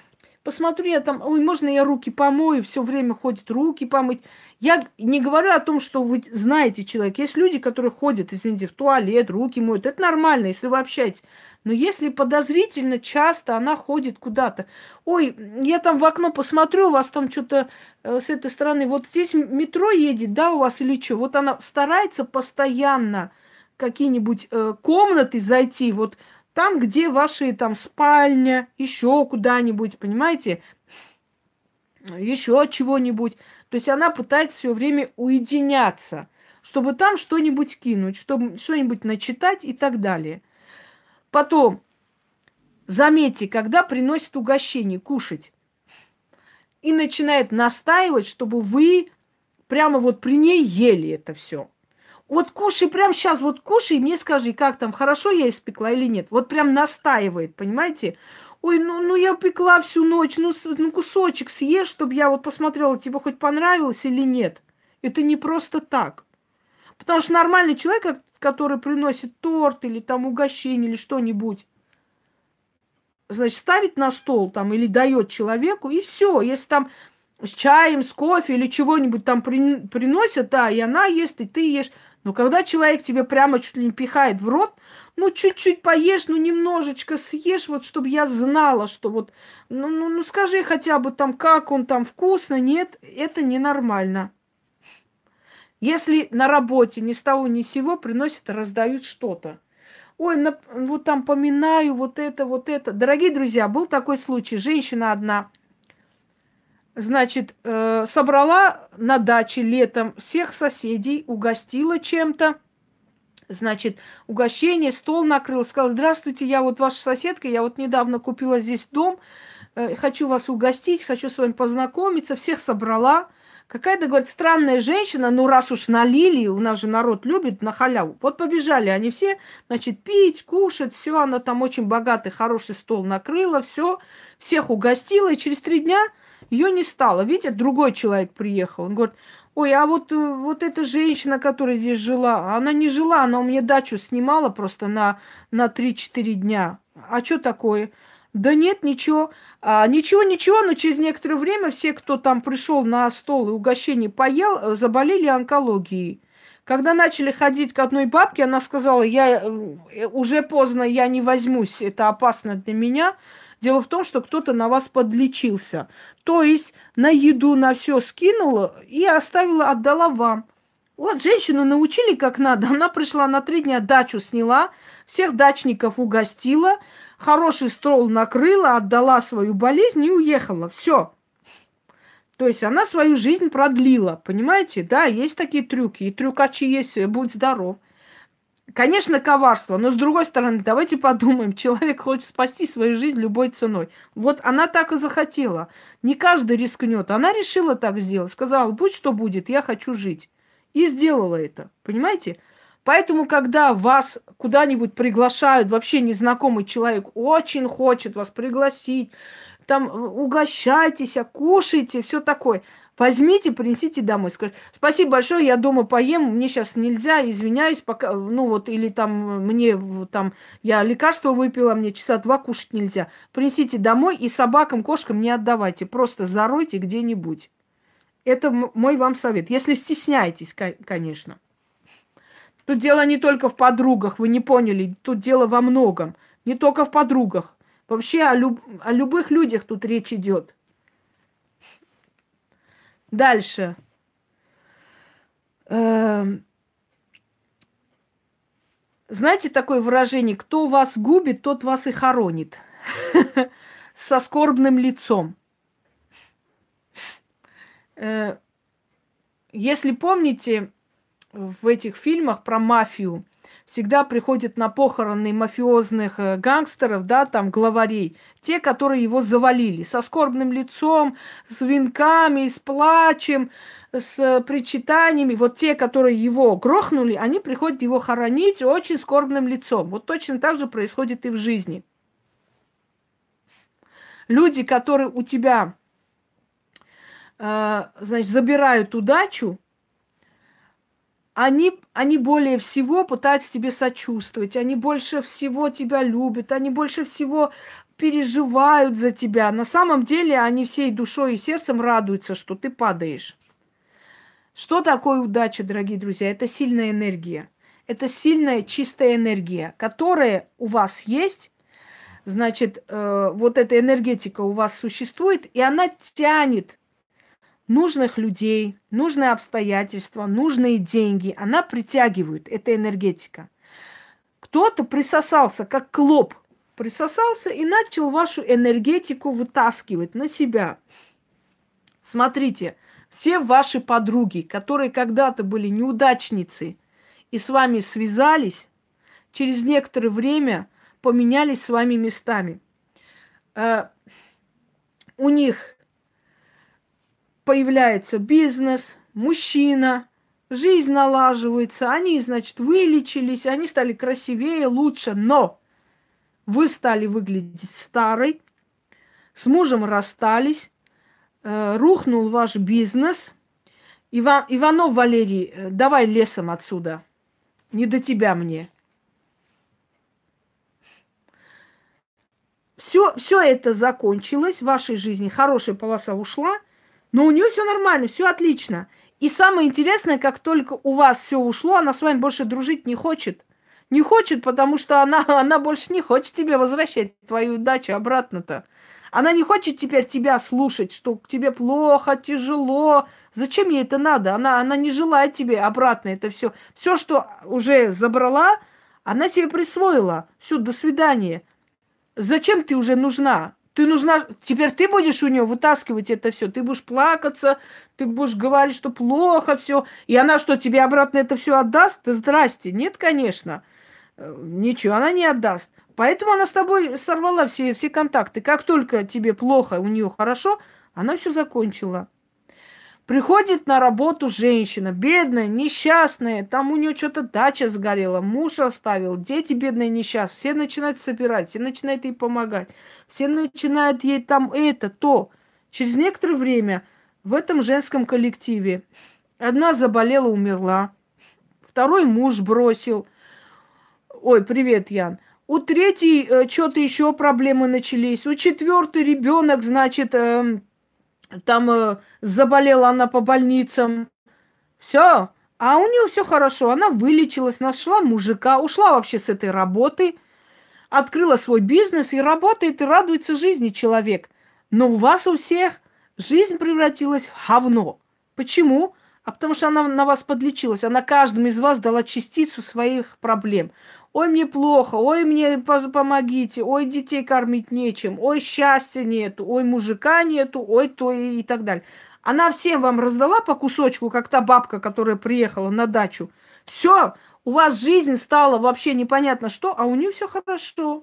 посмотри, я там, ой, можно я руки помою, все время ходит руки помыть. Я не говорю о том, что вы знаете человека. Есть люди, которые ходят, извините, в туалет, руки моют. Это нормально, если вы общаетесь. Но если подозрительно часто она ходит куда-то, ой, я там в окно посмотрю, у вас там что-то э, с этой стороны, вот здесь метро едет, да, у вас или что? Вот она старается постоянно какие-нибудь э, комнаты зайти, вот там, где ваши там спальня, еще куда-нибудь, понимаете, еще чего-нибудь. То есть она пытается все время уединяться, чтобы там что-нибудь кинуть, чтобы что-нибудь начитать и так далее. Потом, заметьте, когда приносит угощение кушать и начинает настаивать, чтобы вы прямо вот при ней ели это все. Вот кушай прямо сейчас, вот кушай, и мне скажи, как там, хорошо я испекла или нет. Вот прям настаивает, понимаете? Ой, ну, ну я пекла всю ночь, ну, ну кусочек съешь, чтобы я вот посмотрела, тебе хоть понравилось или нет. Это не просто так. Потому что нормальный человек, который приносит торт или там угощение или что-нибудь, значит, ставит на стол там или дает человеку, и все. Если там с чаем, с кофе или чего-нибудь там при, приносят, да, и она ест, и ты ешь. Но когда человек тебе прямо чуть ли не пихает в рот, ну, чуть-чуть поешь, ну, немножечко съешь, вот, чтобы я знала, что вот, ну, ну, ну, скажи хотя бы там, как он там вкусно, нет, это ненормально. Если на работе ни с того ни с сего приносят, раздают что-то. Ой, на, вот там поминаю вот это, вот это. Дорогие друзья, был такой случай. Женщина одна – значит, э, собрала на даче летом всех соседей, угостила чем-то. Значит, угощение, стол накрыл, сказал, здравствуйте, я вот ваша соседка, я вот недавно купила здесь дом, э, хочу вас угостить, хочу с вами познакомиться, всех собрала. Какая-то, говорит, странная женщина, ну раз уж налили, у нас же народ любит на халяву. Вот побежали они все, значит, пить, кушать, все, она там очень богатый, хороший стол накрыла, все, всех угостила, и через три дня ее не стало. Видите, другой человек приехал. Он говорит, ой, а вот, э, вот эта женщина, которая здесь жила, она не жила, она у меня дачу снимала просто на, на 3-4 дня. А что такое? Да нет, ничего. А, ничего, ничего, но через некоторое время все, кто там пришел на стол и угощение поел, э, заболели онкологией. Когда начали ходить к одной бабке, она сказала, я э, уже поздно, я не возьмусь, это опасно для меня. Дело в том, что кто-то на вас подлечился. То есть на еду, на все скинула и оставила, отдала вам. Вот женщину научили как надо. Она пришла на три дня дачу сняла, всех дачников угостила, хороший стол накрыла, отдала свою болезнь и уехала. Все. То есть она свою жизнь продлила, понимаете? Да, есть такие трюки, и трюкачи есть, будь здоров. Конечно, коварство, но с другой стороны, давайте подумаем, человек хочет спасти свою жизнь любой ценой. Вот она так и захотела. Не каждый рискнет. Она решила так сделать. Сказала, будь что будет, я хочу жить. И сделала это. Понимаете? Поэтому, когда вас куда-нибудь приглашают, вообще незнакомый человек очень хочет вас пригласить, там угощайтесь, кушайте, все такое – Возьмите, принесите домой. Скажите, спасибо большое, я дома поем, мне сейчас нельзя, извиняюсь, пока, ну вот, или там мне, там, я лекарство выпила, мне часа два кушать нельзя. Принесите домой и собакам, кошкам не отдавайте, просто заройте где-нибудь. Это мой вам совет, если стесняетесь, конечно. Тут дело не только в подругах, вы не поняли, тут дело во многом. Не только в подругах. Вообще о, люб... о любых людях тут речь идет. Дальше. Эм... Знаете такое выражение, кто вас губит, тот вас и хоронит. Со скорбным лицом. Э, если помните, в этих фильмах про мафию всегда приходят на похороны мафиозных э, гангстеров, да, там, главарей, те, которые его завалили, со скорбным лицом, с венками, с плачем, с э, причитаниями. Вот те, которые его грохнули, они приходят его хоронить очень скорбным лицом. Вот точно так же происходит и в жизни. Люди, которые у тебя, э, значит, забирают удачу, они, они более всего пытаются тебе сочувствовать, они больше всего тебя любят, они больше всего переживают за тебя. На самом деле они всей душой и сердцем радуются, что ты падаешь. Что такое удача, дорогие друзья? Это сильная энергия. Это сильная чистая энергия, которая у вас есть. Значит, э, вот эта энергетика у вас существует, и она тянет нужных людей, нужные обстоятельства, нужные деньги. Она притягивает, эта энергетика. Кто-то присосался, как клоп, присосался и начал вашу энергетику вытаскивать на себя. Смотрите, все ваши подруги, которые когда-то были неудачницы и с вами связались, через некоторое время поменялись с вами местами. Э, у них появляется бизнес, мужчина, жизнь налаживается, они, значит, вылечились, они стали красивее, лучше, но вы стали выглядеть старой, с мужем расстались, э, рухнул ваш бизнес. Иван, Иванов Валерий, э, давай лесом отсюда. Не до тебя мне. Все, все это закончилось в вашей жизни, хорошая полоса ушла – но у нее все нормально, все отлично. И самое интересное, как только у вас все ушло, она с вами больше дружить не хочет. Не хочет, потому что она, она больше не хочет тебе возвращать твою удачу обратно-то. Она не хочет теперь тебя слушать, что тебе плохо, тяжело. Зачем ей это надо? Она, она не желает тебе обратно это все. Все, что уже забрала, она себе присвоила. Все, до свидания. Зачем ты уже нужна? Ты нужна, теперь ты будешь у нее вытаскивать это все, ты будешь плакаться, ты будешь говорить, что плохо все, и она что, тебе обратно это все отдаст? Да здрасте. Нет, конечно. Э, ничего, она не отдаст. Поэтому она с тобой сорвала все, все контакты. Как только тебе плохо, у нее хорошо, она все закончила. Приходит на работу женщина, бедная, несчастная, там у нее что-то дача сгорела, муж оставил, дети бедные несчастные, все начинают собирать, все начинают ей помогать, все начинают ей там это, то. Через некоторое время в этом женском коллективе одна заболела, умерла, второй муж бросил. Ой, привет, Ян. У третьей э, что-то еще проблемы начались. У четвертой ребенок, значит, э, там э, заболела она по больницам. Все. А у нее все хорошо. Она вылечилась, нашла мужика, ушла вообще с этой работы, открыла свой бизнес и работает, и радуется жизни человек. Но у вас у всех жизнь превратилась в говно. Почему? А потому что она на вас подлечилась. Она каждому из вас дала частицу своих проблем. Ой, мне плохо, ой, мне помогите, ой, детей кормить нечем, ой, счастья нету, ой, мужика нету, ой, то и, и так далее. Она всем вам раздала по кусочку, как та бабка, которая приехала на дачу. Все, у вас жизнь стала вообще непонятно что, а у нее все хорошо.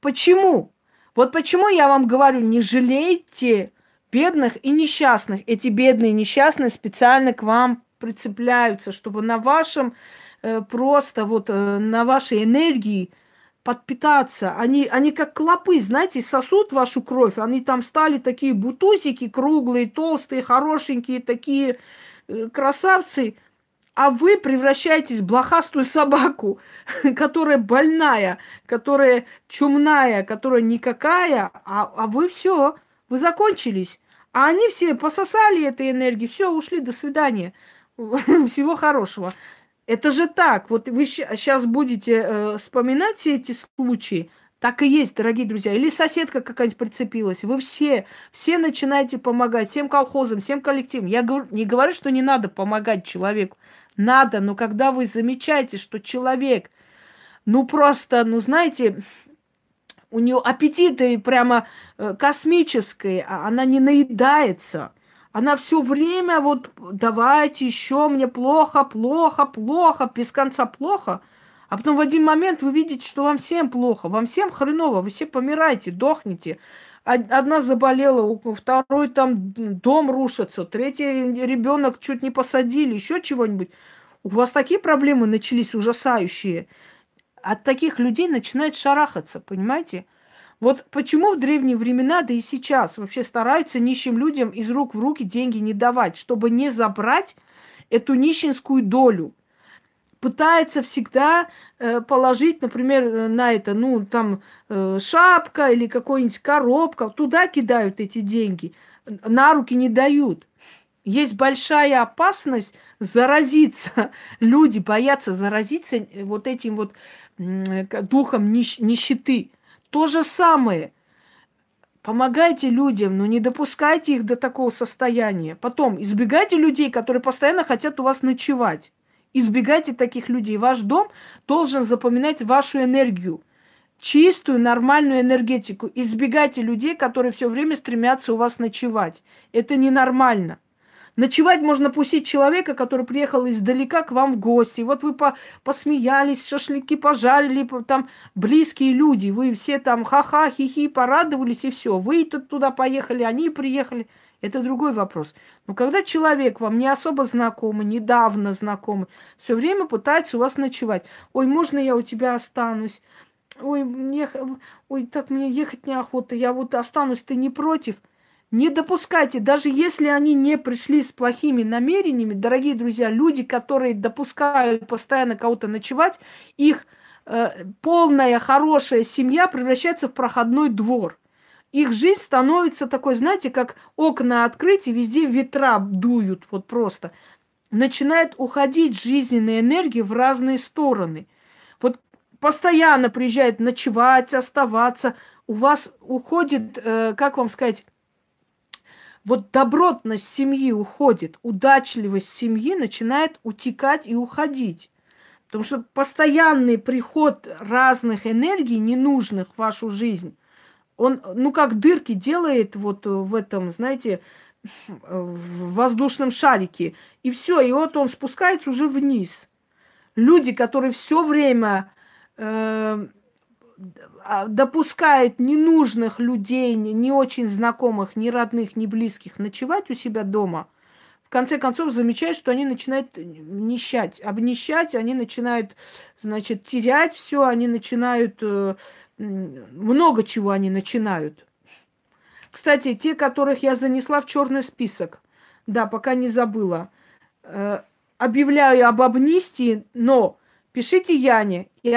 Почему? Вот почему я вам говорю, не жалейте бедных и несчастных. Эти бедные и несчастные специально к вам прицепляются, чтобы на вашем просто вот э, на вашей энергии подпитаться. Они, они как клопы, знаете, сосут вашу кровь. Они там стали такие бутузики круглые, толстые, хорошенькие, такие э, красавцы. А вы превращаетесь в блохастую собаку, которая больная, которая чумная, которая никакая, а, а вы все, вы закончились. А они все пососали этой энергии, все, ушли, до свидания. Всего хорошего. Это же так. Вот вы сейчас будете э, вспоминать все эти случаи. Так и есть, дорогие друзья. Или соседка какая-нибудь прицепилась. Вы все, все начинаете помогать всем колхозам, всем коллективам. Я не говорю, что не надо помогать человеку. Надо, но когда вы замечаете, что человек, ну просто, ну знаете, у нее аппетиты прямо э, космические, а она не наедается. Она все время вот давайте еще мне плохо, плохо, плохо, без конца плохо. А потом в один момент вы видите, что вам всем плохо, вам всем хреново, вы все помираете, дохнете. Одна заболела, второй там дом рушится, третий ребенок чуть не посадили, еще чего-нибудь. У вас такие проблемы начались ужасающие от таких людей начинает шарахаться, понимаете? Вот почему в древние времена, да и сейчас вообще стараются нищим людям из рук в руки деньги не давать, чтобы не забрать эту нищенскую долю. Пытается всегда э, положить, например, на это, ну, там, э, шапка или какой-нибудь коробка, туда кидают эти деньги, на руки не дают. Есть большая опасность заразиться. Люди боятся заразиться э, вот этим вот духом нищ- нищеты. То же самое. Помогайте людям, но не допускайте их до такого состояния. Потом избегайте людей, которые постоянно хотят у вас ночевать. Избегайте таких людей. Ваш дом должен запоминать вашу энергию. Чистую, нормальную энергетику. Избегайте людей, которые все время стремятся у вас ночевать. Это ненормально. Ночевать можно пустить человека, который приехал издалека к вам в гости. Вот вы по посмеялись, шашлыки пожарили, там близкие люди, вы все там ха-ха, хихи, порадовались и все. Вы туда поехали, они приехали. Это другой вопрос. Но когда человек вам не особо знакомый, недавно знакомый, все время пытается у вас ночевать. Ой, можно я у тебя останусь? Ой, мне, ой, так мне ехать неохота, я вот останусь, ты не против? Не допускайте, даже если они не пришли с плохими намерениями, дорогие друзья, люди, которые допускают постоянно кого-то ночевать, их э, полная хорошая семья превращается в проходной двор. Их жизнь становится такой, знаете, как окна открыть, и везде ветра дуют, вот просто. Начинает уходить жизненная энергия в разные стороны. Вот постоянно приезжает ночевать, оставаться. У вас уходит, э, как вам сказать, вот добротность семьи уходит, удачливость семьи начинает утекать и уходить. Потому что постоянный приход разных энергий, ненужных в вашу жизнь, он, ну, как дырки делает вот в этом, знаете, в воздушном шарике. И все, и вот он спускается уже вниз. Люди, которые все время э, допускает ненужных людей, не очень знакомых, ни родных, ни близких ночевать у себя дома, в конце концов замечают, что они начинают нищать, обнищать, они начинают, значит, терять все, они начинают, э, много чего они начинают. Кстати, те, которых я занесла в черный список, да, пока не забыла, э, объявляю об амнистии, но пишите Яне и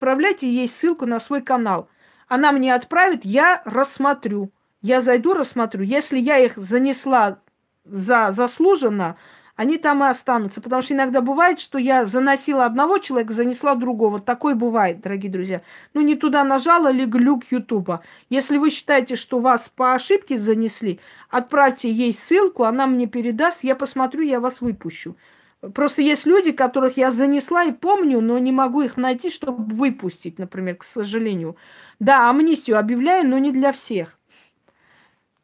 отправляйте ей ссылку на свой канал. Она мне отправит, я рассмотрю. Я зайду, рассмотрю. Если я их занесла за заслуженно, они там и останутся. Потому что иногда бывает, что я заносила одного человека, занесла другого. Такое бывает, дорогие друзья. Ну, не туда нажала или глюк Ютуба. Если вы считаете, что вас по ошибке занесли, отправьте ей ссылку, она мне передаст, я посмотрю, я вас выпущу. Просто есть люди, которых я занесла и помню, но не могу их найти, чтобы выпустить, например, к сожалению. Да, амнистию объявляю, но не для всех.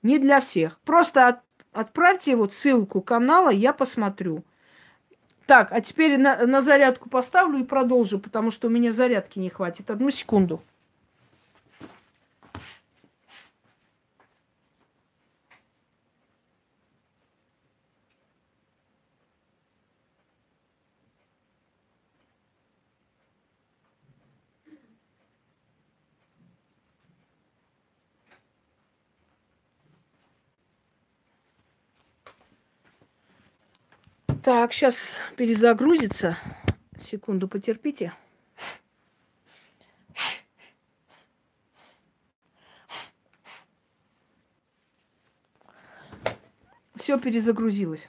Не для всех. Просто от, отправьте вот ссылку канала, я посмотрю. Так, а теперь на, на зарядку поставлю и продолжу, потому что у меня зарядки не хватит. Одну секунду. Так, сейчас перезагрузится. Секунду потерпите. Все перезагрузилось.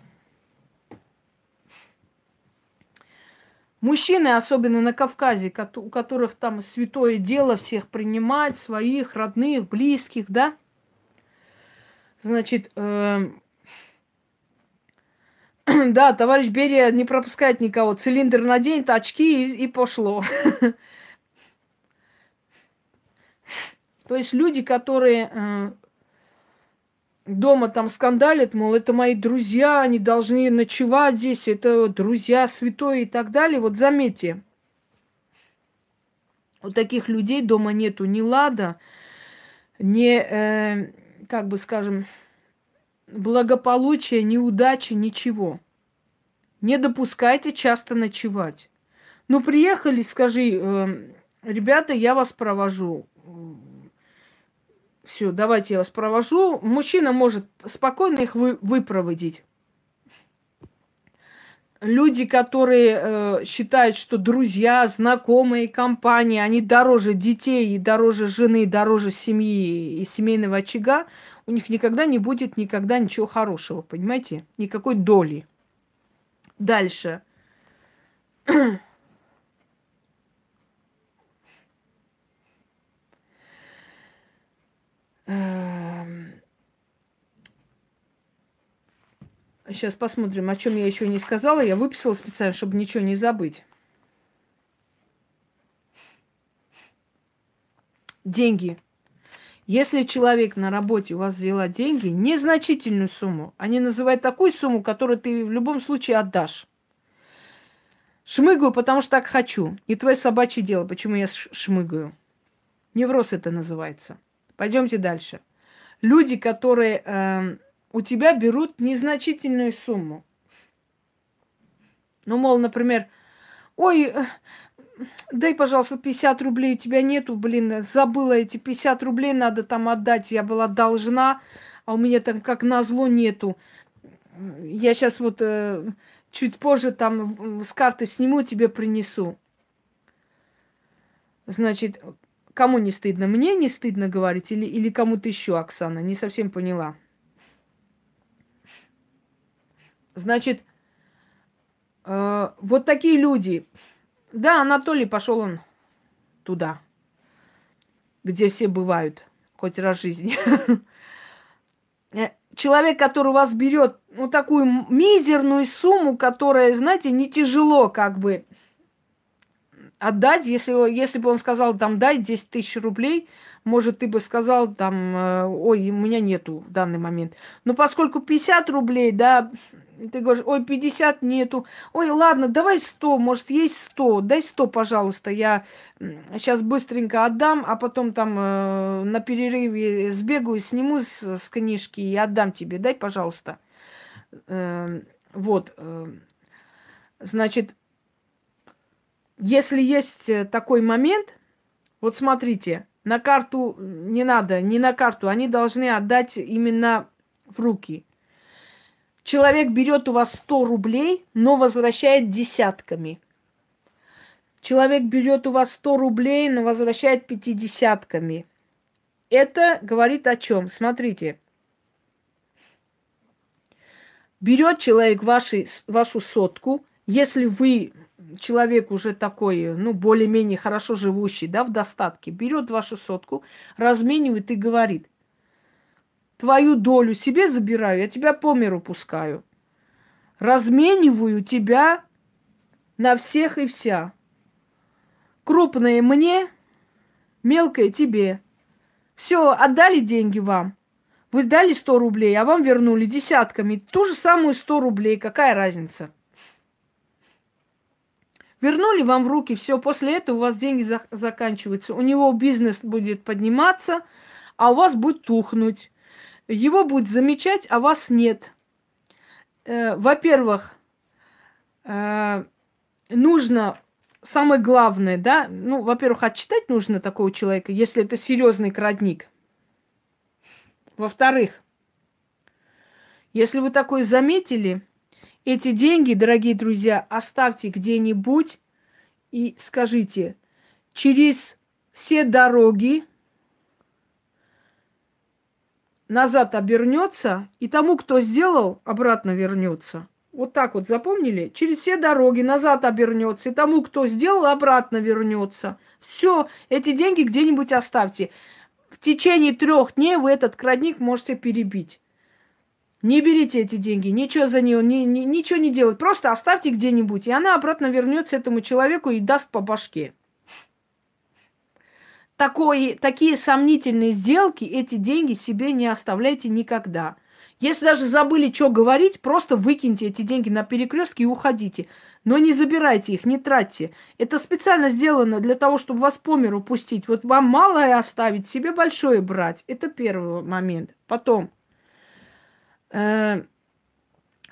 Мужчины, особенно на Кавказе, у которых там святое дело всех принимать, своих, родных, близких, да? Значит, э, да, товарищ Берия не пропускает никого. Цилиндр наденет, очки и, и пошло. То есть люди, которые э, дома там скандалят, мол, это мои друзья, они должны ночевать здесь, это друзья святой и так далее. Вот заметьте, у таких людей дома нету ни лада, ни, э, как бы скажем, благополучия, ни удачи, ничего. Не допускайте часто ночевать. Ну, приехали, скажи, э, ребята, я вас провожу все, давайте я вас провожу. Мужчина может спокойно их вы, выпроводить. Люди, которые э, считают, что друзья, знакомые, компании, они дороже детей, и дороже жены, дороже семьи и семейного очага, у них никогда не будет никогда ничего хорошего, понимаете? Никакой доли. Дальше. Сейчас посмотрим, о чем я еще не сказала. Я выписала специально, чтобы ничего не забыть. Деньги. Если человек на работе у вас взяла деньги, незначительную сумму, они называют такую сумму, которую ты в любом случае отдашь. Шмыгаю, потому что так хочу. Не твое собачье дело, почему я шмыгаю. Невроз это называется. Пойдемте дальше. Люди, которые э, у тебя берут незначительную сумму. Ну, мол, например, ой, э, дай, пожалуйста, 50 рублей, у тебя нету, блин, забыла эти 50 рублей, надо там отдать, я была должна, а у меня там как назло нету. Я сейчас вот э, чуть позже там с карты сниму, тебе принесу. Значит, Кому не стыдно? Мне не стыдно говорить или, или кому-то еще, Оксана? Не совсем поняла. Значит, э, вот такие люди. Да, Анатолий пошел он туда, где все бывают, хоть раз в жизни. Э, человек, который вас берет ну, такую мизерную сумму, которая, знаете, не тяжело как бы отдать, если, если бы он сказал, там, дай 10 тысяч рублей, может, ты бы сказал, там, э, ой, у меня нету в данный момент. Но поскольку 50 рублей, да, ты говоришь, ой, 50 нету. Ой, ладно, давай 100, может, есть 100. Дай 100, пожалуйста, я сейчас быстренько отдам, а потом там э, на перерыве сбегаю, сниму с, с книжки и отдам тебе. Дай, пожалуйста. Э, вот. Э, значит, если есть э, такой момент, вот смотрите, на карту не надо, не на карту, они должны отдать именно в руки. Человек берет у вас 100 рублей, но возвращает десятками. Человек берет у вас 100 рублей, но возвращает пятидесятками. Это говорит о чем? Смотрите. Берет человек ваши, вашу сотку, если вы человек уже такой, ну, более-менее хорошо живущий, да, в достатке, берет вашу сотку, разменивает и говорит, твою долю себе забираю, я тебя по миру пускаю. Размениваю тебя на всех и вся. Крупные мне, мелкое тебе. Все, отдали деньги вам. Вы дали 100 рублей, а вам вернули десятками. Ту же самую 100 рублей. Какая разница? Вернули вам в руки, все, после этого у вас деньги за- заканчиваются. У него бизнес будет подниматься, а у вас будет тухнуть. Его будет замечать, а вас нет. Э, во-первых, э, нужно самое главное, да, ну, во-первых, отчитать нужно такого человека, если это серьезный крадник. Во-вторых, если вы такое заметили, эти деньги, дорогие друзья, оставьте где-нибудь и скажите, через все дороги назад обернется, и тому, кто сделал, обратно вернется. Вот так вот запомнили? Через все дороги назад обернется. И тому, кто сделал, обратно вернется. Все, эти деньги где-нибудь оставьте. В течение трех дней вы этот крадник можете перебить. Не берите эти деньги, ничего за нее, ни, ни, ничего не делать. Просто оставьте где-нибудь, и она обратно вернется этому человеку и даст по башке. Такое, такие сомнительные сделки, эти деньги себе не оставляйте никогда. Если даже забыли, что говорить, просто выкиньте эти деньги на перекрестке и уходите. Но не забирайте их, не тратьте. Это специально сделано для того, чтобы вас по миру пустить. Вот вам малое оставить, себе большое брать. Это первый момент. Потом, э,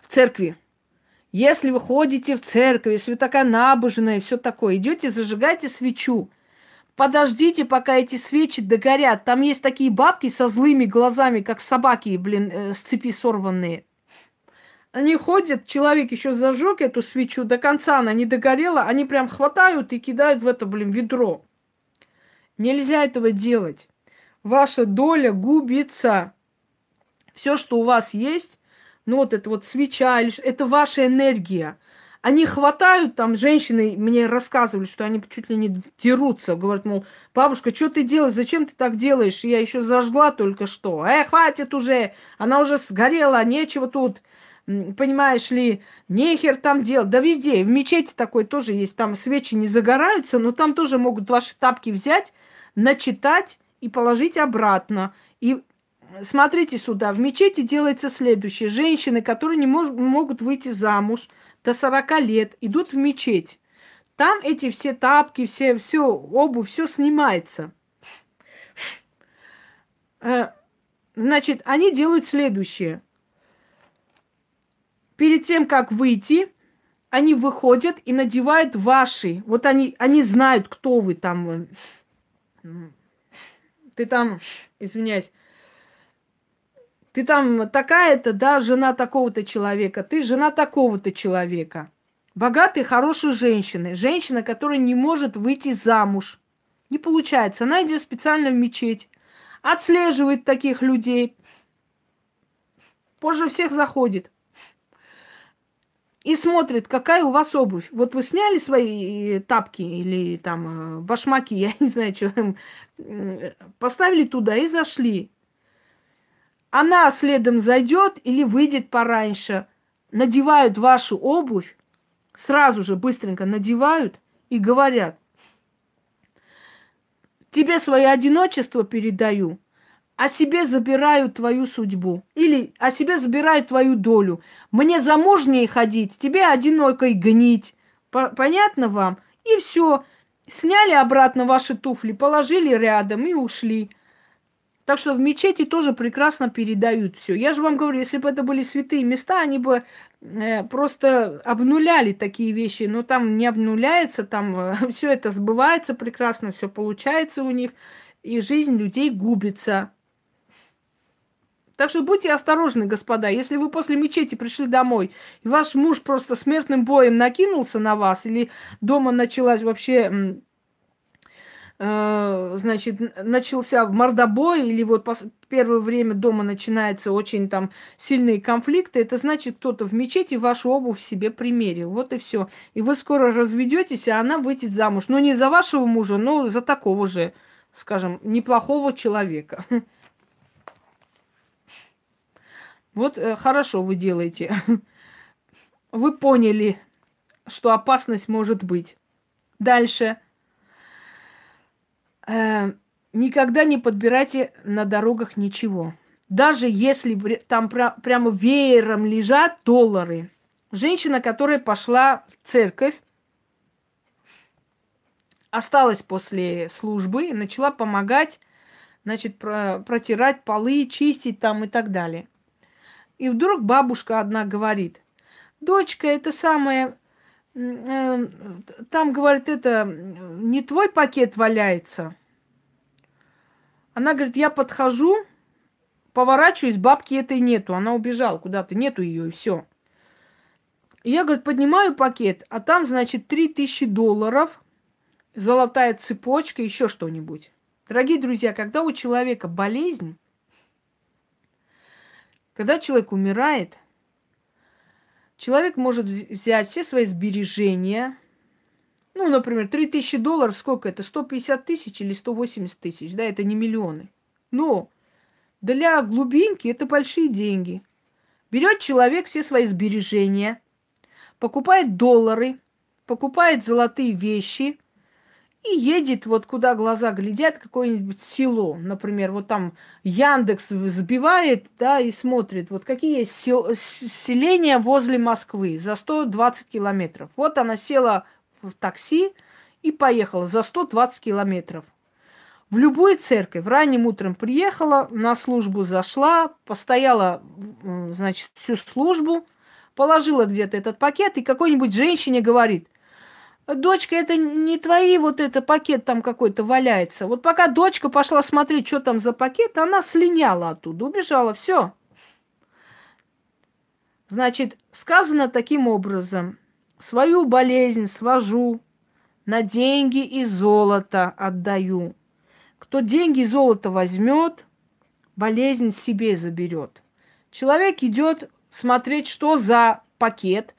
в церкви. Если вы ходите в церковь, если вы такая набожная и все такое, идете, зажигайте свечу. Подождите, пока эти свечи догорят. Там есть такие бабки со злыми глазами, как собаки, блин, э, с цепи сорванные. Они ходят, человек еще зажег эту свечу, до конца она не догорела, они прям хватают и кидают в это, блин, ведро. Нельзя этого делать. Ваша доля губится. Все, что у вас есть, ну вот это вот свеча, это ваша энергия. Они хватают, там женщины мне рассказывали, что они чуть ли не дерутся. Говорят, мол, бабушка, что ты делаешь, зачем ты так делаешь? Я еще зажгла только что. Э, хватит уже, она уже сгорела, нечего тут понимаешь ли, нехер там делать. Да везде, в мечети такой тоже есть. Там свечи не загораются, но там тоже могут ваши тапки взять, начитать и положить обратно. Смотрите сюда, в мечети делается следующее. Женщины, которые не мож- могут выйти замуж до 40 лет, идут в мечеть. Там эти все тапки, все, все обувь, все снимается. Э, значит, они делают следующее перед тем, как выйти, они выходят и надевают ваши. Вот они, они знают, кто вы там. Ты там, извиняюсь, ты там такая-то, да, жена такого-то человека, ты жена такого-то человека. Богатые, хорошие женщины. Женщина, которая не может выйти замуж. Не получается. Она идет специально в мечеть. Отслеживает таких людей. Позже всех заходит и смотрит, какая у вас обувь. Вот вы сняли свои э, тапки или там э, башмаки, я не знаю, что, поставили туда и зашли. Она следом зайдет или выйдет пораньше, надевают вашу обувь, сразу же быстренько надевают и говорят, тебе свое одиночество передаю, о себе забирают твою судьбу. Или о себе забирают твою долю. Мне замужней ходить, тебе одинокой гнить. Понятно вам? И все. Сняли обратно ваши туфли, положили рядом и ушли. Так что в мечети тоже прекрасно передают все. Я же вам говорю, если бы это были святые места, они бы э, просто обнуляли такие вещи. Но там не обнуляется, там э, все это сбывается прекрасно, все получается у них, и жизнь людей губится. Так что будьте осторожны, господа. Если вы после мечети пришли домой, и ваш муж просто смертным боем накинулся на вас, или дома началась вообще значит, начался мордобой, или вот первое время дома начинается очень там сильные конфликты, это значит, кто-то в мечети вашу обувь себе примерил. Вот и все. И вы скоро разведетесь, а она выйдет замуж. Но не за вашего мужа, но за такого же, скажем, неплохого человека. Вот э, хорошо вы делаете. Вы поняли, что опасность может быть. Дальше. Э, никогда не подбирайте на дорогах ничего. Даже если там пр- прямо веером лежат доллары. Женщина, которая пошла в церковь, осталась после службы начала помогать, значит, про- протирать полы, чистить там и так далее. И вдруг бабушка одна говорит, дочка, это самое, там, говорит, это не твой пакет валяется. Она говорит, я подхожу, поворачиваюсь, бабки этой нету. Она убежала куда-то, нету ее, и все. Я, говорит, поднимаю пакет, а там, значит, 3000 долларов, золотая цепочка, еще что-нибудь. Дорогие друзья, когда у человека болезнь, когда человек умирает, Человек может взять все свои сбережения, ну, например, 3000 долларов, сколько это? 150 тысяч или 180 тысяч, да, это не миллионы. Но для глубинки это большие деньги. Берет человек все свои сбережения, покупает доллары, покупает золотые вещи и едет вот куда глаза глядят, какое-нибудь село. Например, вот там Яндекс сбивает, да, и смотрит, вот какие есть сел- селения возле Москвы за 120 километров. Вот она села в такси и поехала за 120 километров. В любую церковь ранним утром приехала, на службу зашла, постояла, значит, всю службу, положила где-то этот пакет, и какой-нибудь женщине говорит, дочка, это не твои, вот это пакет там какой-то валяется. Вот пока дочка пошла смотреть, что там за пакет, она слиняла оттуда, убежала, все. Значит, сказано таким образом, свою болезнь свожу, на деньги и золото отдаю. Кто деньги и золото возьмет, болезнь себе заберет. Человек идет смотреть, что за пакет.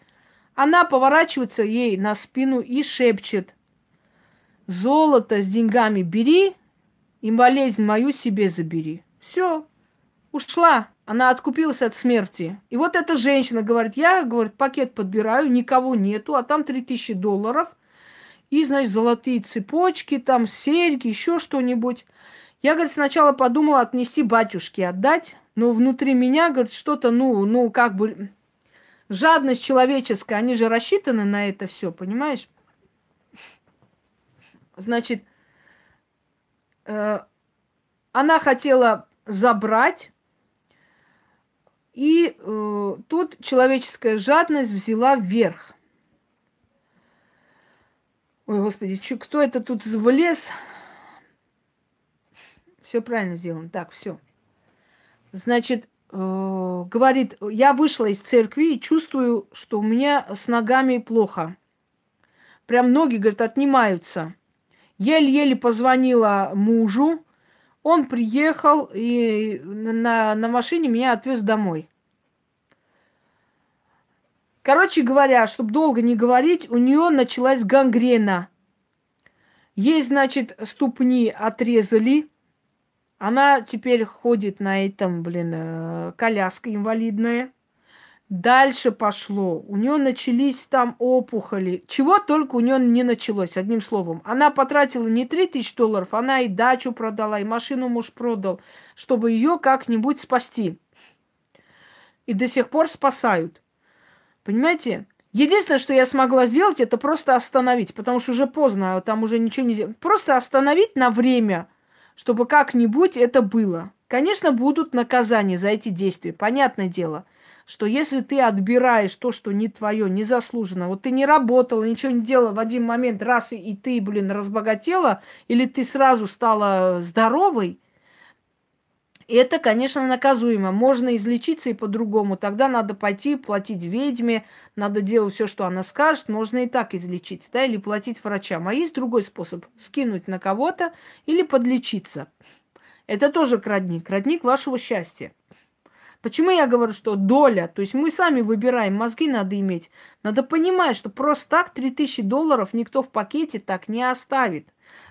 Она поворачивается ей на спину и шепчет. Золото с деньгами бери, и болезнь мою себе забери. Все, ушла. Она откупилась от смерти. И вот эта женщина говорит, я, говорит, пакет подбираю, никого нету, а там 3000 долларов. И, значит, золотые цепочки, там серьги, еще что-нибудь. Я, говорит, сначала подумала отнести батюшке, отдать, но внутри меня, говорит, что-то, ну, ну, как бы жадность человеческая, они же рассчитаны на это все, понимаешь? Значит, э, она хотела забрать, и э, тут человеческая жадность взяла вверх. Ой, господи, чё, кто это тут влез? Все правильно сделано. Так, все. Значит, э, говорит, я вышла из церкви и чувствую, что у меня с ногами плохо. Прям ноги, говорит, отнимаются. Еле-еле позвонила мужу. Он приехал и на, на машине меня отвез домой. Короче говоря, чтобы долго не говорить, у нее началась гангрена. Ей, значит, ступни отрезали, она теперь ходит на этом, блин, э, коляска инвалидная. Дальше пошло. У нее начались там опухоли. Чего только у нее не началось, одним словом. Она потратила не 3000 долларов, она и дачу продала, и машину муж продал, чтобы ее как-нибудь спасти. И до сих пор спасают. Понимаете? Единственное, что я смогла сделать, это просто остановить, потому что уже поздно, а там уже ничего не сделать. Просто остановить на время – чтобы как-нибудь это было. Конечно, будут наказания за эти действия. Понятное дело, что если ты отбираешь то, что не твое, незаслуженно, вот ты не работала, ничего не делала в один момент, раз и, ты, блин, разбогатела, или ты сразу стала здоровой, это, конечно, наказуемо. Можно излечиться и по-другому. Тогда надо пойти платить ведьме, надо делать все, что она скажет. Можно и так излечиться, да, или платить врачам. А есть другой способ. Скинуть на кого-то или подлечиться. Это тоже крадник. Крадник вашего счастья. Почему я говорю, что доля, то есть мы сами выбираем, мозги надо иметь. Надо понимать, что просто так 3000 долларов никто в пакете так не оставит.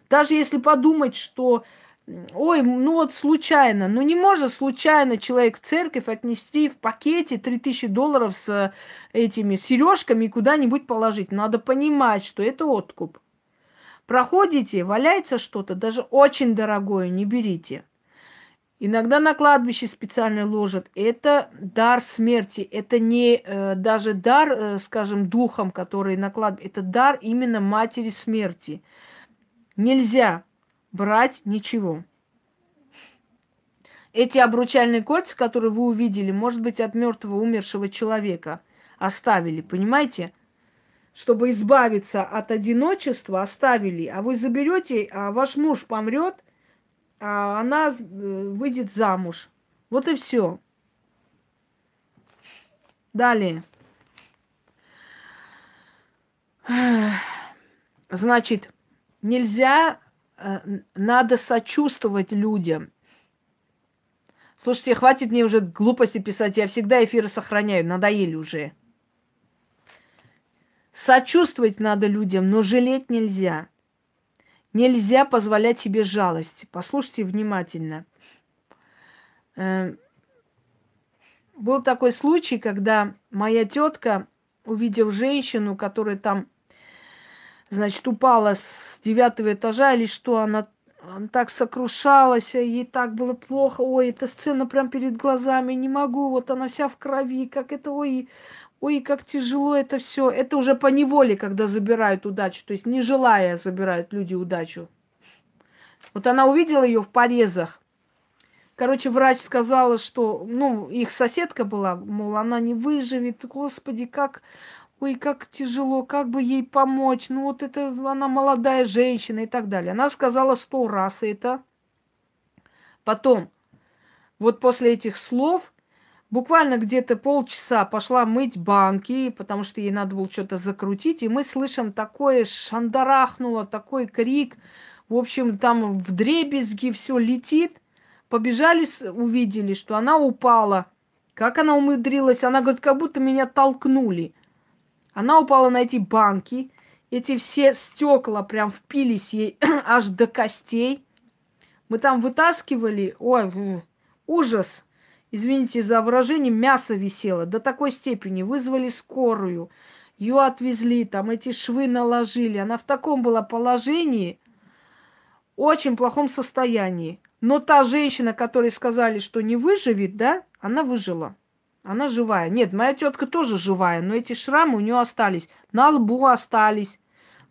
Даже если подумать, что Ой, ну вот случайно. Ну не может случайно человек в церковь отнести в пакете 3000 долларов с э, этими сережками и куда-нибудь положить. Надо понимать, что это откуп. Проходите, валяется что-то, даже очень дорогое, не берите. Иногда на кладбище специально ложат. Это дар смерти. Это не э, даже дар, э, скажем, духом, который на кладбище. Это дар именно матери смерти. Нельзя брать ничего. Эти обручальные кольца, которые вы увидели, может быть, от мертвого умершего человека оставили, понимаете? Чтобы избавиться от одиночества, оставили, а вы заберете, а ваш муж помрет, а она э, выйдет замуж. Вот и все. Далее. Значит, нельзя надо сочувствовать людям. Слушайте, хватит мне уже глупости писать, я всегда эфиры сохраняю, надоели уже. Сочувствовать надо людям, но жалеть нельзя. Нельзя позволять себе жалость. Послушайте внимательно. Э, был такой случай, когда моя тетка, увидев женщину, которая там, значит, упала с девятого этажа или что, она она так сокрушалась, ей так было плохо. Ой, эта сцена прям перед глазами, не могу. Вот она вся в крови, как это, ой, ой, как тяжело это все. Это уже по неволе, когда забирают удачу. То есть не желая забирают люди удачу. Вот она увидела ее в порезах. Короче, врач сказала, что, ну, их соседка была, мол, она не выживет. Господи, как ой, как тяжело, как бы ей помочь, ну вот это она молодая женщина и так далее. Она сказала сто раз это. Потом, вот после этих слов, буквально где-то полчаса пошла мыть банки, потому что ей надо было что-то закрутить, и мы слышим такое шандарахнуло, такой крик, в общем, там в дребезги все летит. Побежали, увидели, что она упала. Как она умудрилась? Она говорит, как будто меня толкнули. Она упала на эти банки. Эти все стекла прям впились ей аж до костей. Мы там вытаскивали, ой, ужас. Извините за выражение, мясо висело до такой степени. Вызвали скорую, ее отвезли, там эти швы наложили. Она в таком была положении, очень плохом состоянии. Но та женщина, которой сказали, что не выживет, да, она выжила. Она живая. Нет, моя тетка тоже живая, но эти шрамы у нее остались. На лбу остались,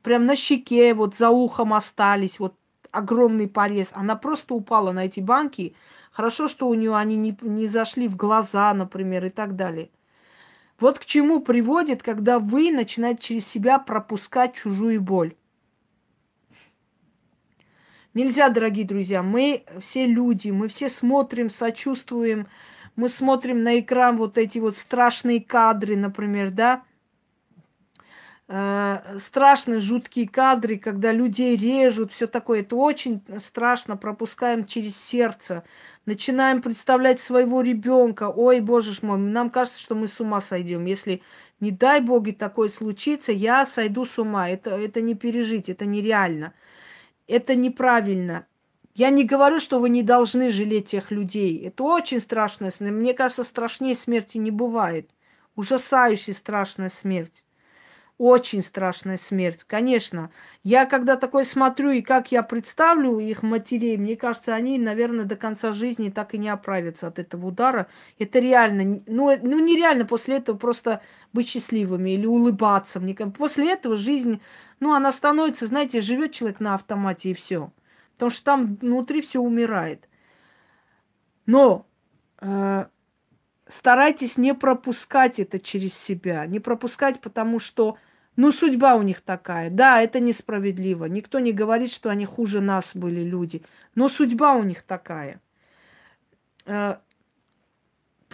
прям на щеке, вот за ухом остались, вот огромный порез. Она просто упала на эти банки. Хорошо, что у нее они не, не зашли в глаза, например, и так далее. Вот к чему приводит, когда вы начинаете через себя пропускать чужую боль. Нельзя, дорогие друзья, мы все люди, мы все смотрим, сочувствуем, мы смотрим на экран вот эти вот страшные кадры, например, да, э, страшные, жуткие кадры, когда людей режут, все такое. Это очень страшно, пропускаем через сердце. Начинаем представлять своего ребенка. Ой, боже ж мой, нам кажется, что мы с ума сойдем. Если, не дай боги, такое случится, я сойду с ума. Это, это не пережить, это нереально. Это неправильно. Я не говорю, что вы не должны жалеть тех людей. Это очень страшная смерть. Мне кажется, страшнее смерти не бывает. Ужасающая страшная смерть. Очень страшная смерть, конечно. Я когда такое смотрю, и как я представлю их матерей, мне кажется, они, наверное, до конца жизни так и не оправятся от этого удара. Это реально, ну, ну нереально после этого просто быть счастливыми или улыбаться. Мне после этого жизнь, ну, она становится, знаете, живет человек на автомате и все. Потому что там внутри все умирает. Но э, старайтесь не пропускать это через себя. Не пропускать, потому что, ну, судьба у них такая. Да, это несправедливо. Никто не говорит, что они хуже нас были люди. Но судьба у них такая. Э,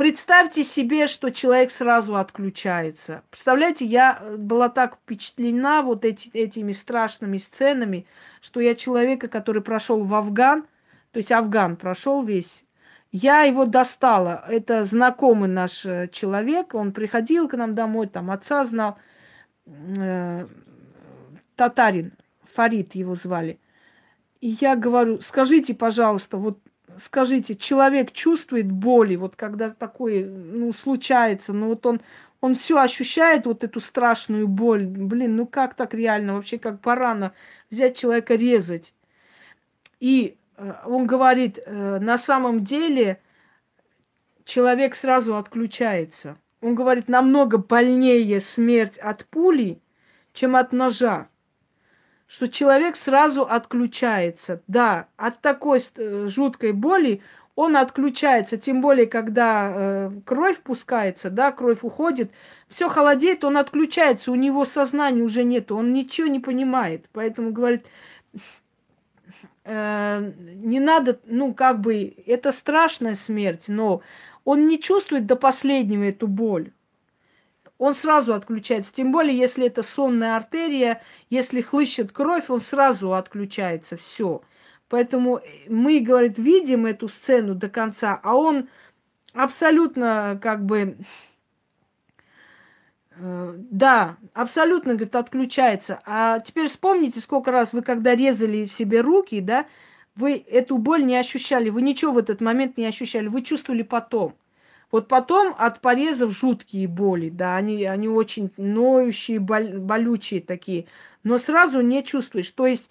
Представьте себе, что человек сразу отключается. Представляете, я э, была так впечатлена вот эти, этими страшными сценами, что я человека, который прошел в Афган, то есть Афган прошел весь, я его достала. Это знакомый наш э, человек, он приходил к нам домой, там отца знал, э, татарин, Фарид его звали. И я говорю, скажите, пожалуйста, вот скажите, человек чувствует боли, вот когда такое, ну, случается, ну, вот он, он все ощущает, вот эту страшную боль. Блин, ну как так реально, вообще как барана взять человека резать. И э, он говорит, э, на самом деле человек сразу отключается. Он говорит, намного больнее смерть от пули, чем от ножа что человек сразу отключается. Да, от такой э, жуткой боли он отключается, тем более, когда э, кровь пускается, да, кровь уходит, все холодеет, он отключается, у него сознания уже нет, он ничего не понимает. Поэтому говорит, э, не надо, ну, как бы, это страшная смерть, но он не чувствует до последнего эту боль он сразу отключается. Тем более, если это сонная артерия, если хлыщет кровь, он сразу отключается. Все. Поэтому мы, говорит, видим эту сцену до конца, а он абсолютно как бы Э, да, абсолютно, говорит, отключается. А теперь вспомните, сколько раз вы, когда резали себе руки, да, вы эту боль не ощущали, вы ничего в этот момент не ощущали, вы чувствовали потом. Вот потом от порезов жуткие боли, да, они, они очень ноющие, боль, болючие такие, но сразу не чувствуешь. То есть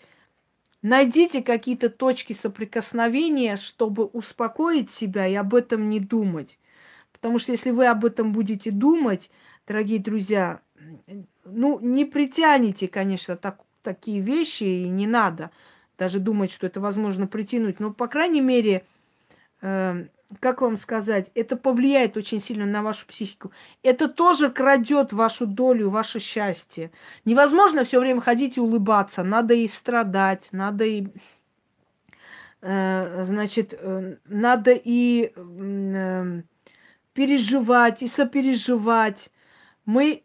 найдите какие-то точки соприкосновения, чтобы успокоить себя и об этом не думать. Потому что если вы об этом будете думать, дорогие друзья, ну, не притянете, конечно, так, такие вещи, и не надо даже думать, что это возможно притянуть. Но, по крайней мере, э, как вам сказать, это повлияет очень сильно на вашу психику. Это тоже крадет вашу долю, ваше счастье. Невозможно все время ходить и улыбаться. Надо и страдать, надо и э, значит, э, надо и э, переживать, и сопереживать. Мы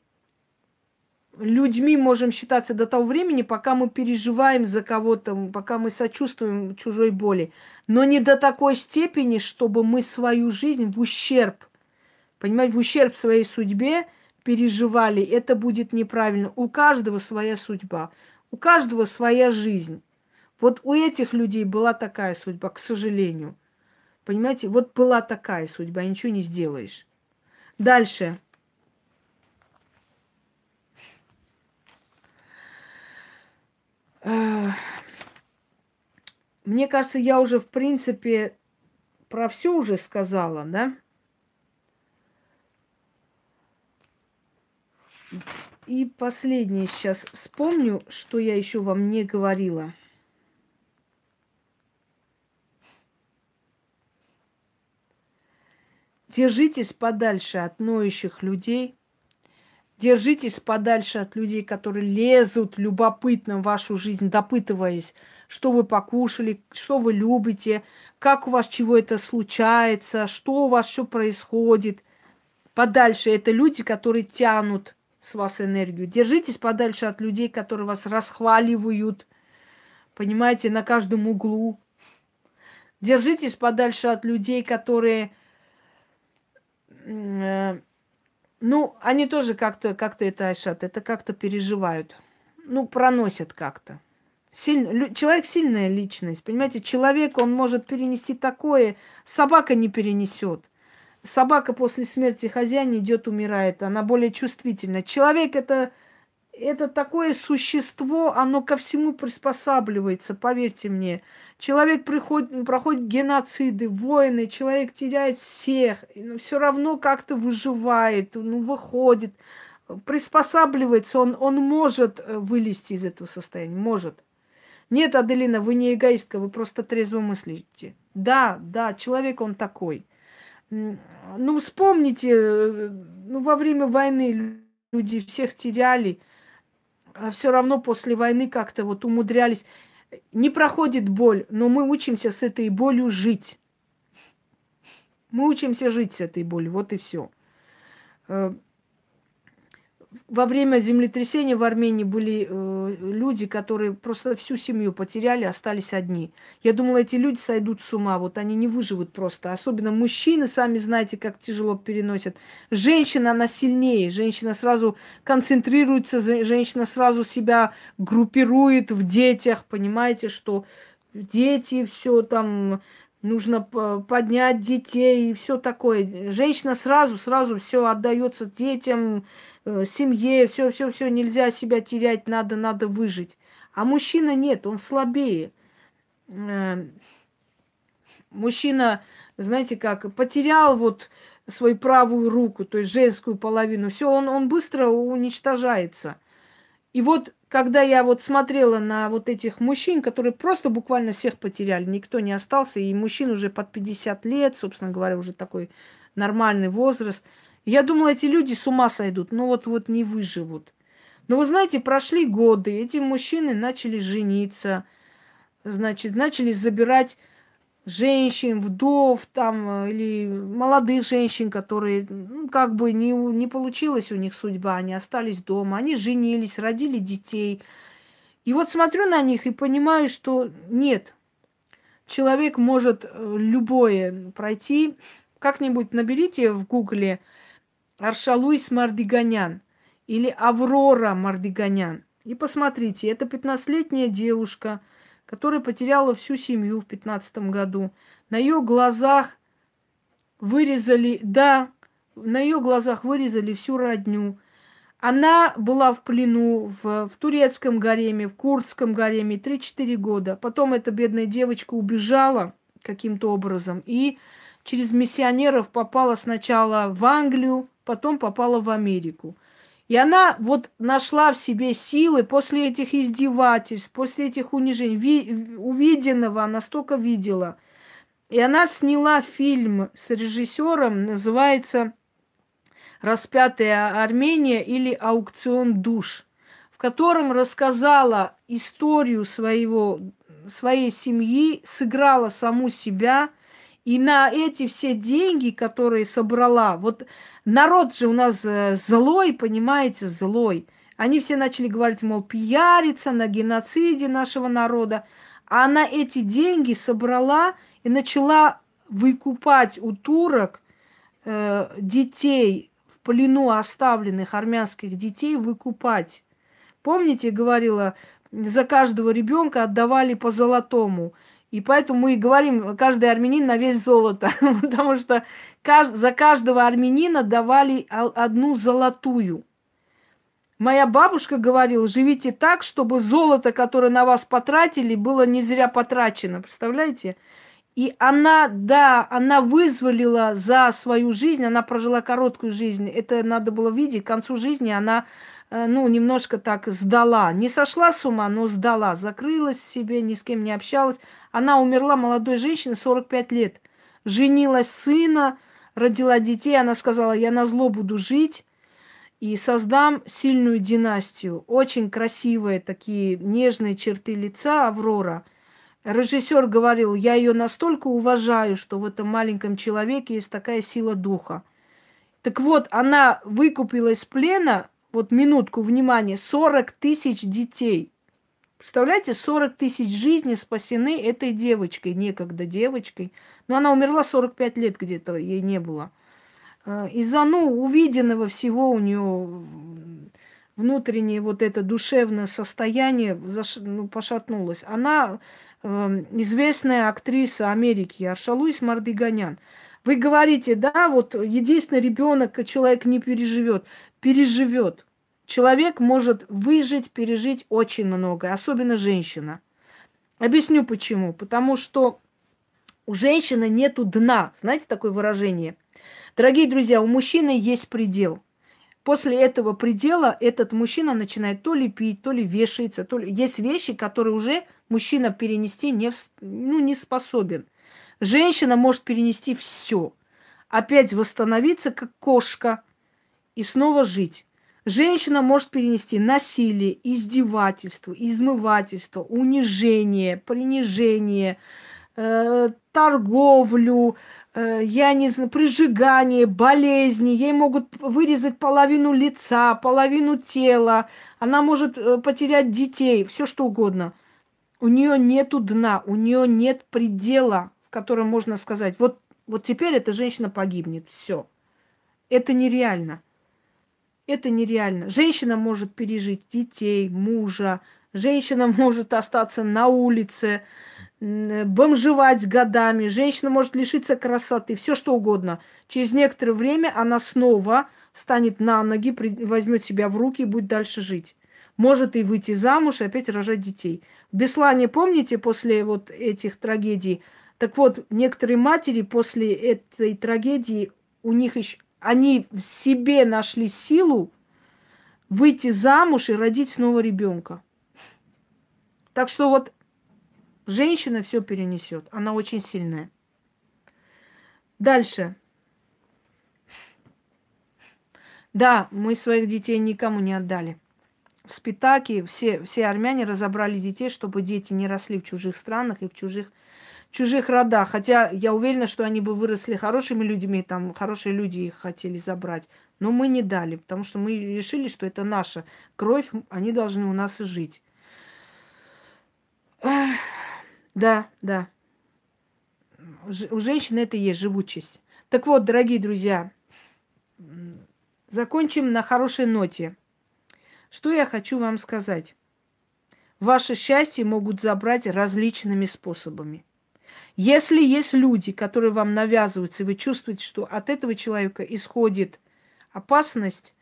людьми можем считаться до того времени, пока мы переживаем за кого-то, пока мы сочувствуем чужой боли. Но не до такой степени, чтобы мы свою жизнь в ущерб, понимаете, в ущерб своей судьбе переживали. Это будет неправильно. У каждого своя судьба, у каждого своя жизнь. Вот у этих людей была такая судьба, к сожалению. Понимаете, вот была такая судьба, ничего не сделаешь. Дальше. Мне кажется, я уже, в принципе, про все уже сказала, да? И последнее сейчас вспомню, что я еще вам не говорила. Держитесь подальше от ноющих людей – Держитесь подальше от людей, которые лезут любопытно в вашу жизнь, допытываясь, что вы покушали, что вы любите, как у вас чего это случается, что у вас все происходит. Подальше это люди, которые тянут с вас энергию. Держитесь подальше от людей, которые вас расхваливают, понимаете, на каждом углу. Держитесь подальше от людей, которые э, ну, они тоже как-то как это, Айшат, это как-то переживают. Ну, проносят как-то. Силь... Человек сильная личность, понимаете? Человек, он может перенести такое, собака не перенесет. Собака после смерти хозяина идет, умирает, она более чувствительна. Человек это это такое существо, оно ко всему приспосабливается, поверьте мне. Человек приходит, проходит геноциды, войны, человек теряет всех, но все равно как-то выживает, ну, выходит, приспосабливается, он, он может э, вылезти из этого состояния, может. Нет, Аделина, вы не эгоистка, вы просто трезво мыслите. Да, да, человек он такой. Ну, вспомните, э, ну, во время войны люди всех теряли, а все равно после войны как-то вот умудрялись. Не проходит боль, но мы учимся с этой болью жить. Мы учимся жить с этой болью, вот и все. Во время землетрясения в Армении были э, люди, которые просто всю семью потеряли, остались одни. Я думала, эти люди сойдут с ума, вот они не выживут просто. Особенно мужчины, сами знаете, как тяжело переносят. Женщина, она сильнее, женщина сразу концентрируется, женщина сразу себя группирует в детях, понимаете, что дети, все там нужно поднять детей и все такое. Женщина сразу, сразу все отдается детям, семье, все, все, все, нельзя себя терять, надо, надо выжить. А мужчина нет, он слабее. Э, мужчина, знаете как, потерял вот свою правую руку, то есть женскую половину, все, он, он быстро уничтожается. И вот, когда я вот смотрела на вот этих мужчин, которые просто буквально всех потеряли, никто не остался, и мужчин уже под 50 лет, собственно говоря, уже такой нормальный возраст – я думала, эти люди с ума сойдут, но вот-вот не выживут. Но вы знаете, прошли годы, эти мужчины начали жениться, значит, начали забирать женщин, вдов там, или молодых женщин, которые, ну, как бы не, не получилась у них судьба, они остались дома, они женились, родили детей. И вот смотрю на них и понимаю, что нет, человек может э, любое пройти. Как-нибудь наберите в гугле Аршалуис Мардиганян. или Аврора Мардиганян. И посмотрите, это 15-летняя девушка, которая потеряла всю семью в 15 году. На ее глазах вырезали, да, на ее глазах вырезали всю родню. Она была в плену в, в турецком гареме, в курдском гареме 3-4 года. Потом эта бедная девочка убежала каким-то образом и через миссионеров попала сначала в Англию, потом попала в Америку. И она вот нашла в себе силы после этих издевательств, после этих унижений, ви- увиденного, она столько видела. И она сняла фильм с режиссером, называется «Распятая Армения» или «Аукцион душ», в котором рассказала историю своего, своей семьи, сыграла саму себя – и на эти все деньги, которые собрала, вот народ же у нас э, злой, понимаете, злой. Они все начали говорить, мол, пиариться на геноциде нашего народа. А она эти деньги собрала и начала выкупать у турок э, детей в плену оставленных армянских детей, выкупать. Помните, говорила, за каждого ребенка отдавали по золотому. И поэтому мы и говорим, каждый армянин на весь золото, потому что за каждого армянина давали одну золотую. Моя бабушка говорила, живите так, чтобы золото, которое на вас потратили, было не зря потрачено. Представляете? И она, да, она вызволила за свою жизнь, она прожила короткую жизнь. Это надо было видеть. К концу жизни она ну, немножко так сдала. Не сошла с ума, но сдала. Закрылась в себе, ни с кем не общалась. Она умерла молодой женщиной, 45 лет. Женилась сына, родила детей. Она сказала, я на зло буду жить и создам сильную династию. Очень красивые такие нежные черты лица Аврора. Режиссер говорил, я ее настолько уважаю, что в этом маленьком человеке есть такая сила духа. Так вот, она выкупила из плена вот минутку внимания, 40 тысяч детей. Представляете, 40 тысяч жизней спасены этой девочкой, некогда девочкой. Но она умерла 45 лет где-то, ей не было. А, из-за, ну, увиденного всего у нее внутреннее вот это душевное состояние заш... ну, пошатнулось. Она э, известная актриса Америки Аршалуис Мардиганян. Вы говорите, да, вот единственный ребенок человек не переживет переживет. Человек может выжить, пережить очень много, особенно женщина. Объясню почему. Потому что у женщины нету дна. Знаете такое выражение? Дорогие друзья, у мужчины есть предел. После этого предела этот мужчина начинает то ли пить, то ли вешается, то ли... Есть вещи, которые уже мужчина перенести не, ну, не способен. Женщина может перенести все. Опять восстановиться, как кошка – и снова жить. Женщина может перенести насилие, издевательство, измывательство, унижение, принижение, э, торговлю, э, я не знаю, прижигание, болезни. Ей могут вырезать половину лица, половину тела. Она может э, потерять детей, все что угодно. У нее нету дна, у нее нет предела, в котором можно сказать, вот, вот теперь эта женщина погибнет. Все. Это нереально. Это нереально. Женщина может пережить детей, мужа, женщина может остаться на улице, бомжевать годами, женщина может лишиться красоты, все что угодно. Через некоторое время она снова встанет на ноги, возьмет себя в руки и будет дальше жить. Может и выйти замуж и опять рожать детей. В Беслане, помните, после вот этих трагедий, так вот, некоторые матери после этой трагедии, у них еще они в себе нашли силу выйти замуж и родить снова ребенка. Так что вот женщина все перенесет. Она очень сильная. Дальше. Да, мы своих детей никому не отдали. В Спитаке все, все армяне разобрали детей, чтобы дети не росли в чужих странах и в чужих чужих родах. Хотя я уверена, что они бы выросли хорошими людьми, там хорошие люди их хотели забрать. Но мы не дали, потому что мы решили, что это наша кровь, они должны у нас и жить. Да, да. У женщины это есть живучесть. Так вот, дорогие друзья, закончим на хорошей ноте. Что я хочу вам сказать? Ваше счастье могут забрать различными способами. Если есть люди, которые вам навязываются, и вы чувствуете, что от этого человека исходит опасность,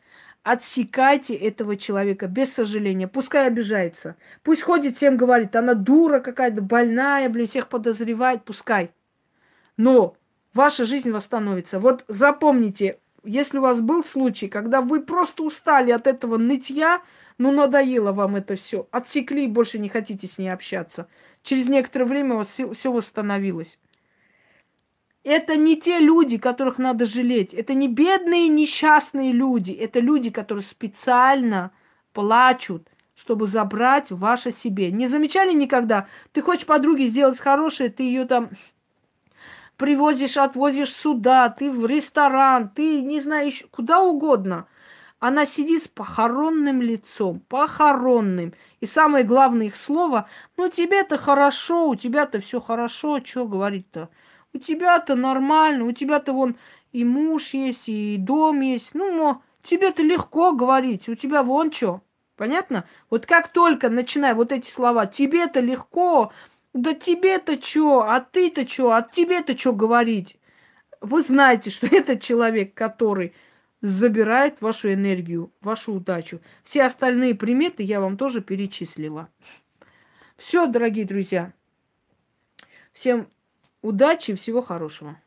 отсекайте этого человека без сожаления. Пускай обижается. Пусть ходит всем говорит, она дура какая-то, больная, блин, всех подозревает, пускай. Но ваша жизнь восстановится. Вот запомните, если у вас был случай, когда вы просто устали от этого нытья, ну надоело вам это все, отсекли и больше не хотите с ней общаться. Через некоторое время у вас все, восстановилось. Это не те люди, которых надо жалеть. Это не бедные, несчастные люди. Это люди, которые специально плачут, чтобы забрать ваше себе. Не замечали никогда? Ты хочешь подруге сделать хорошее, ты ее там привозишь, отвозишь сюда, ты в ресторан, ты не знаешь, куда угодно. Она сидит с похоронным лицом, похоронным. И самое главное их слово, ну тебе-то хорошо, у тебя-то все хорошо, что говорить-то? У тебя-то нормально, у тебя-то вон и муж есть, и дом есть. Ну, тебе-то легко говорить, у тебя вон что. Понятно? Вот как только начинаю вот эти слова, тебе-то легко, да тебе-то что, а ты-то что, а тебе-то что говорить? Вы знаете, что это человек, который забирает вашу энергию, вашу удачу. Все остальные приметы я вам тоже перечислила. Все, дорогие друзья. Всем удачи и всего хорошего.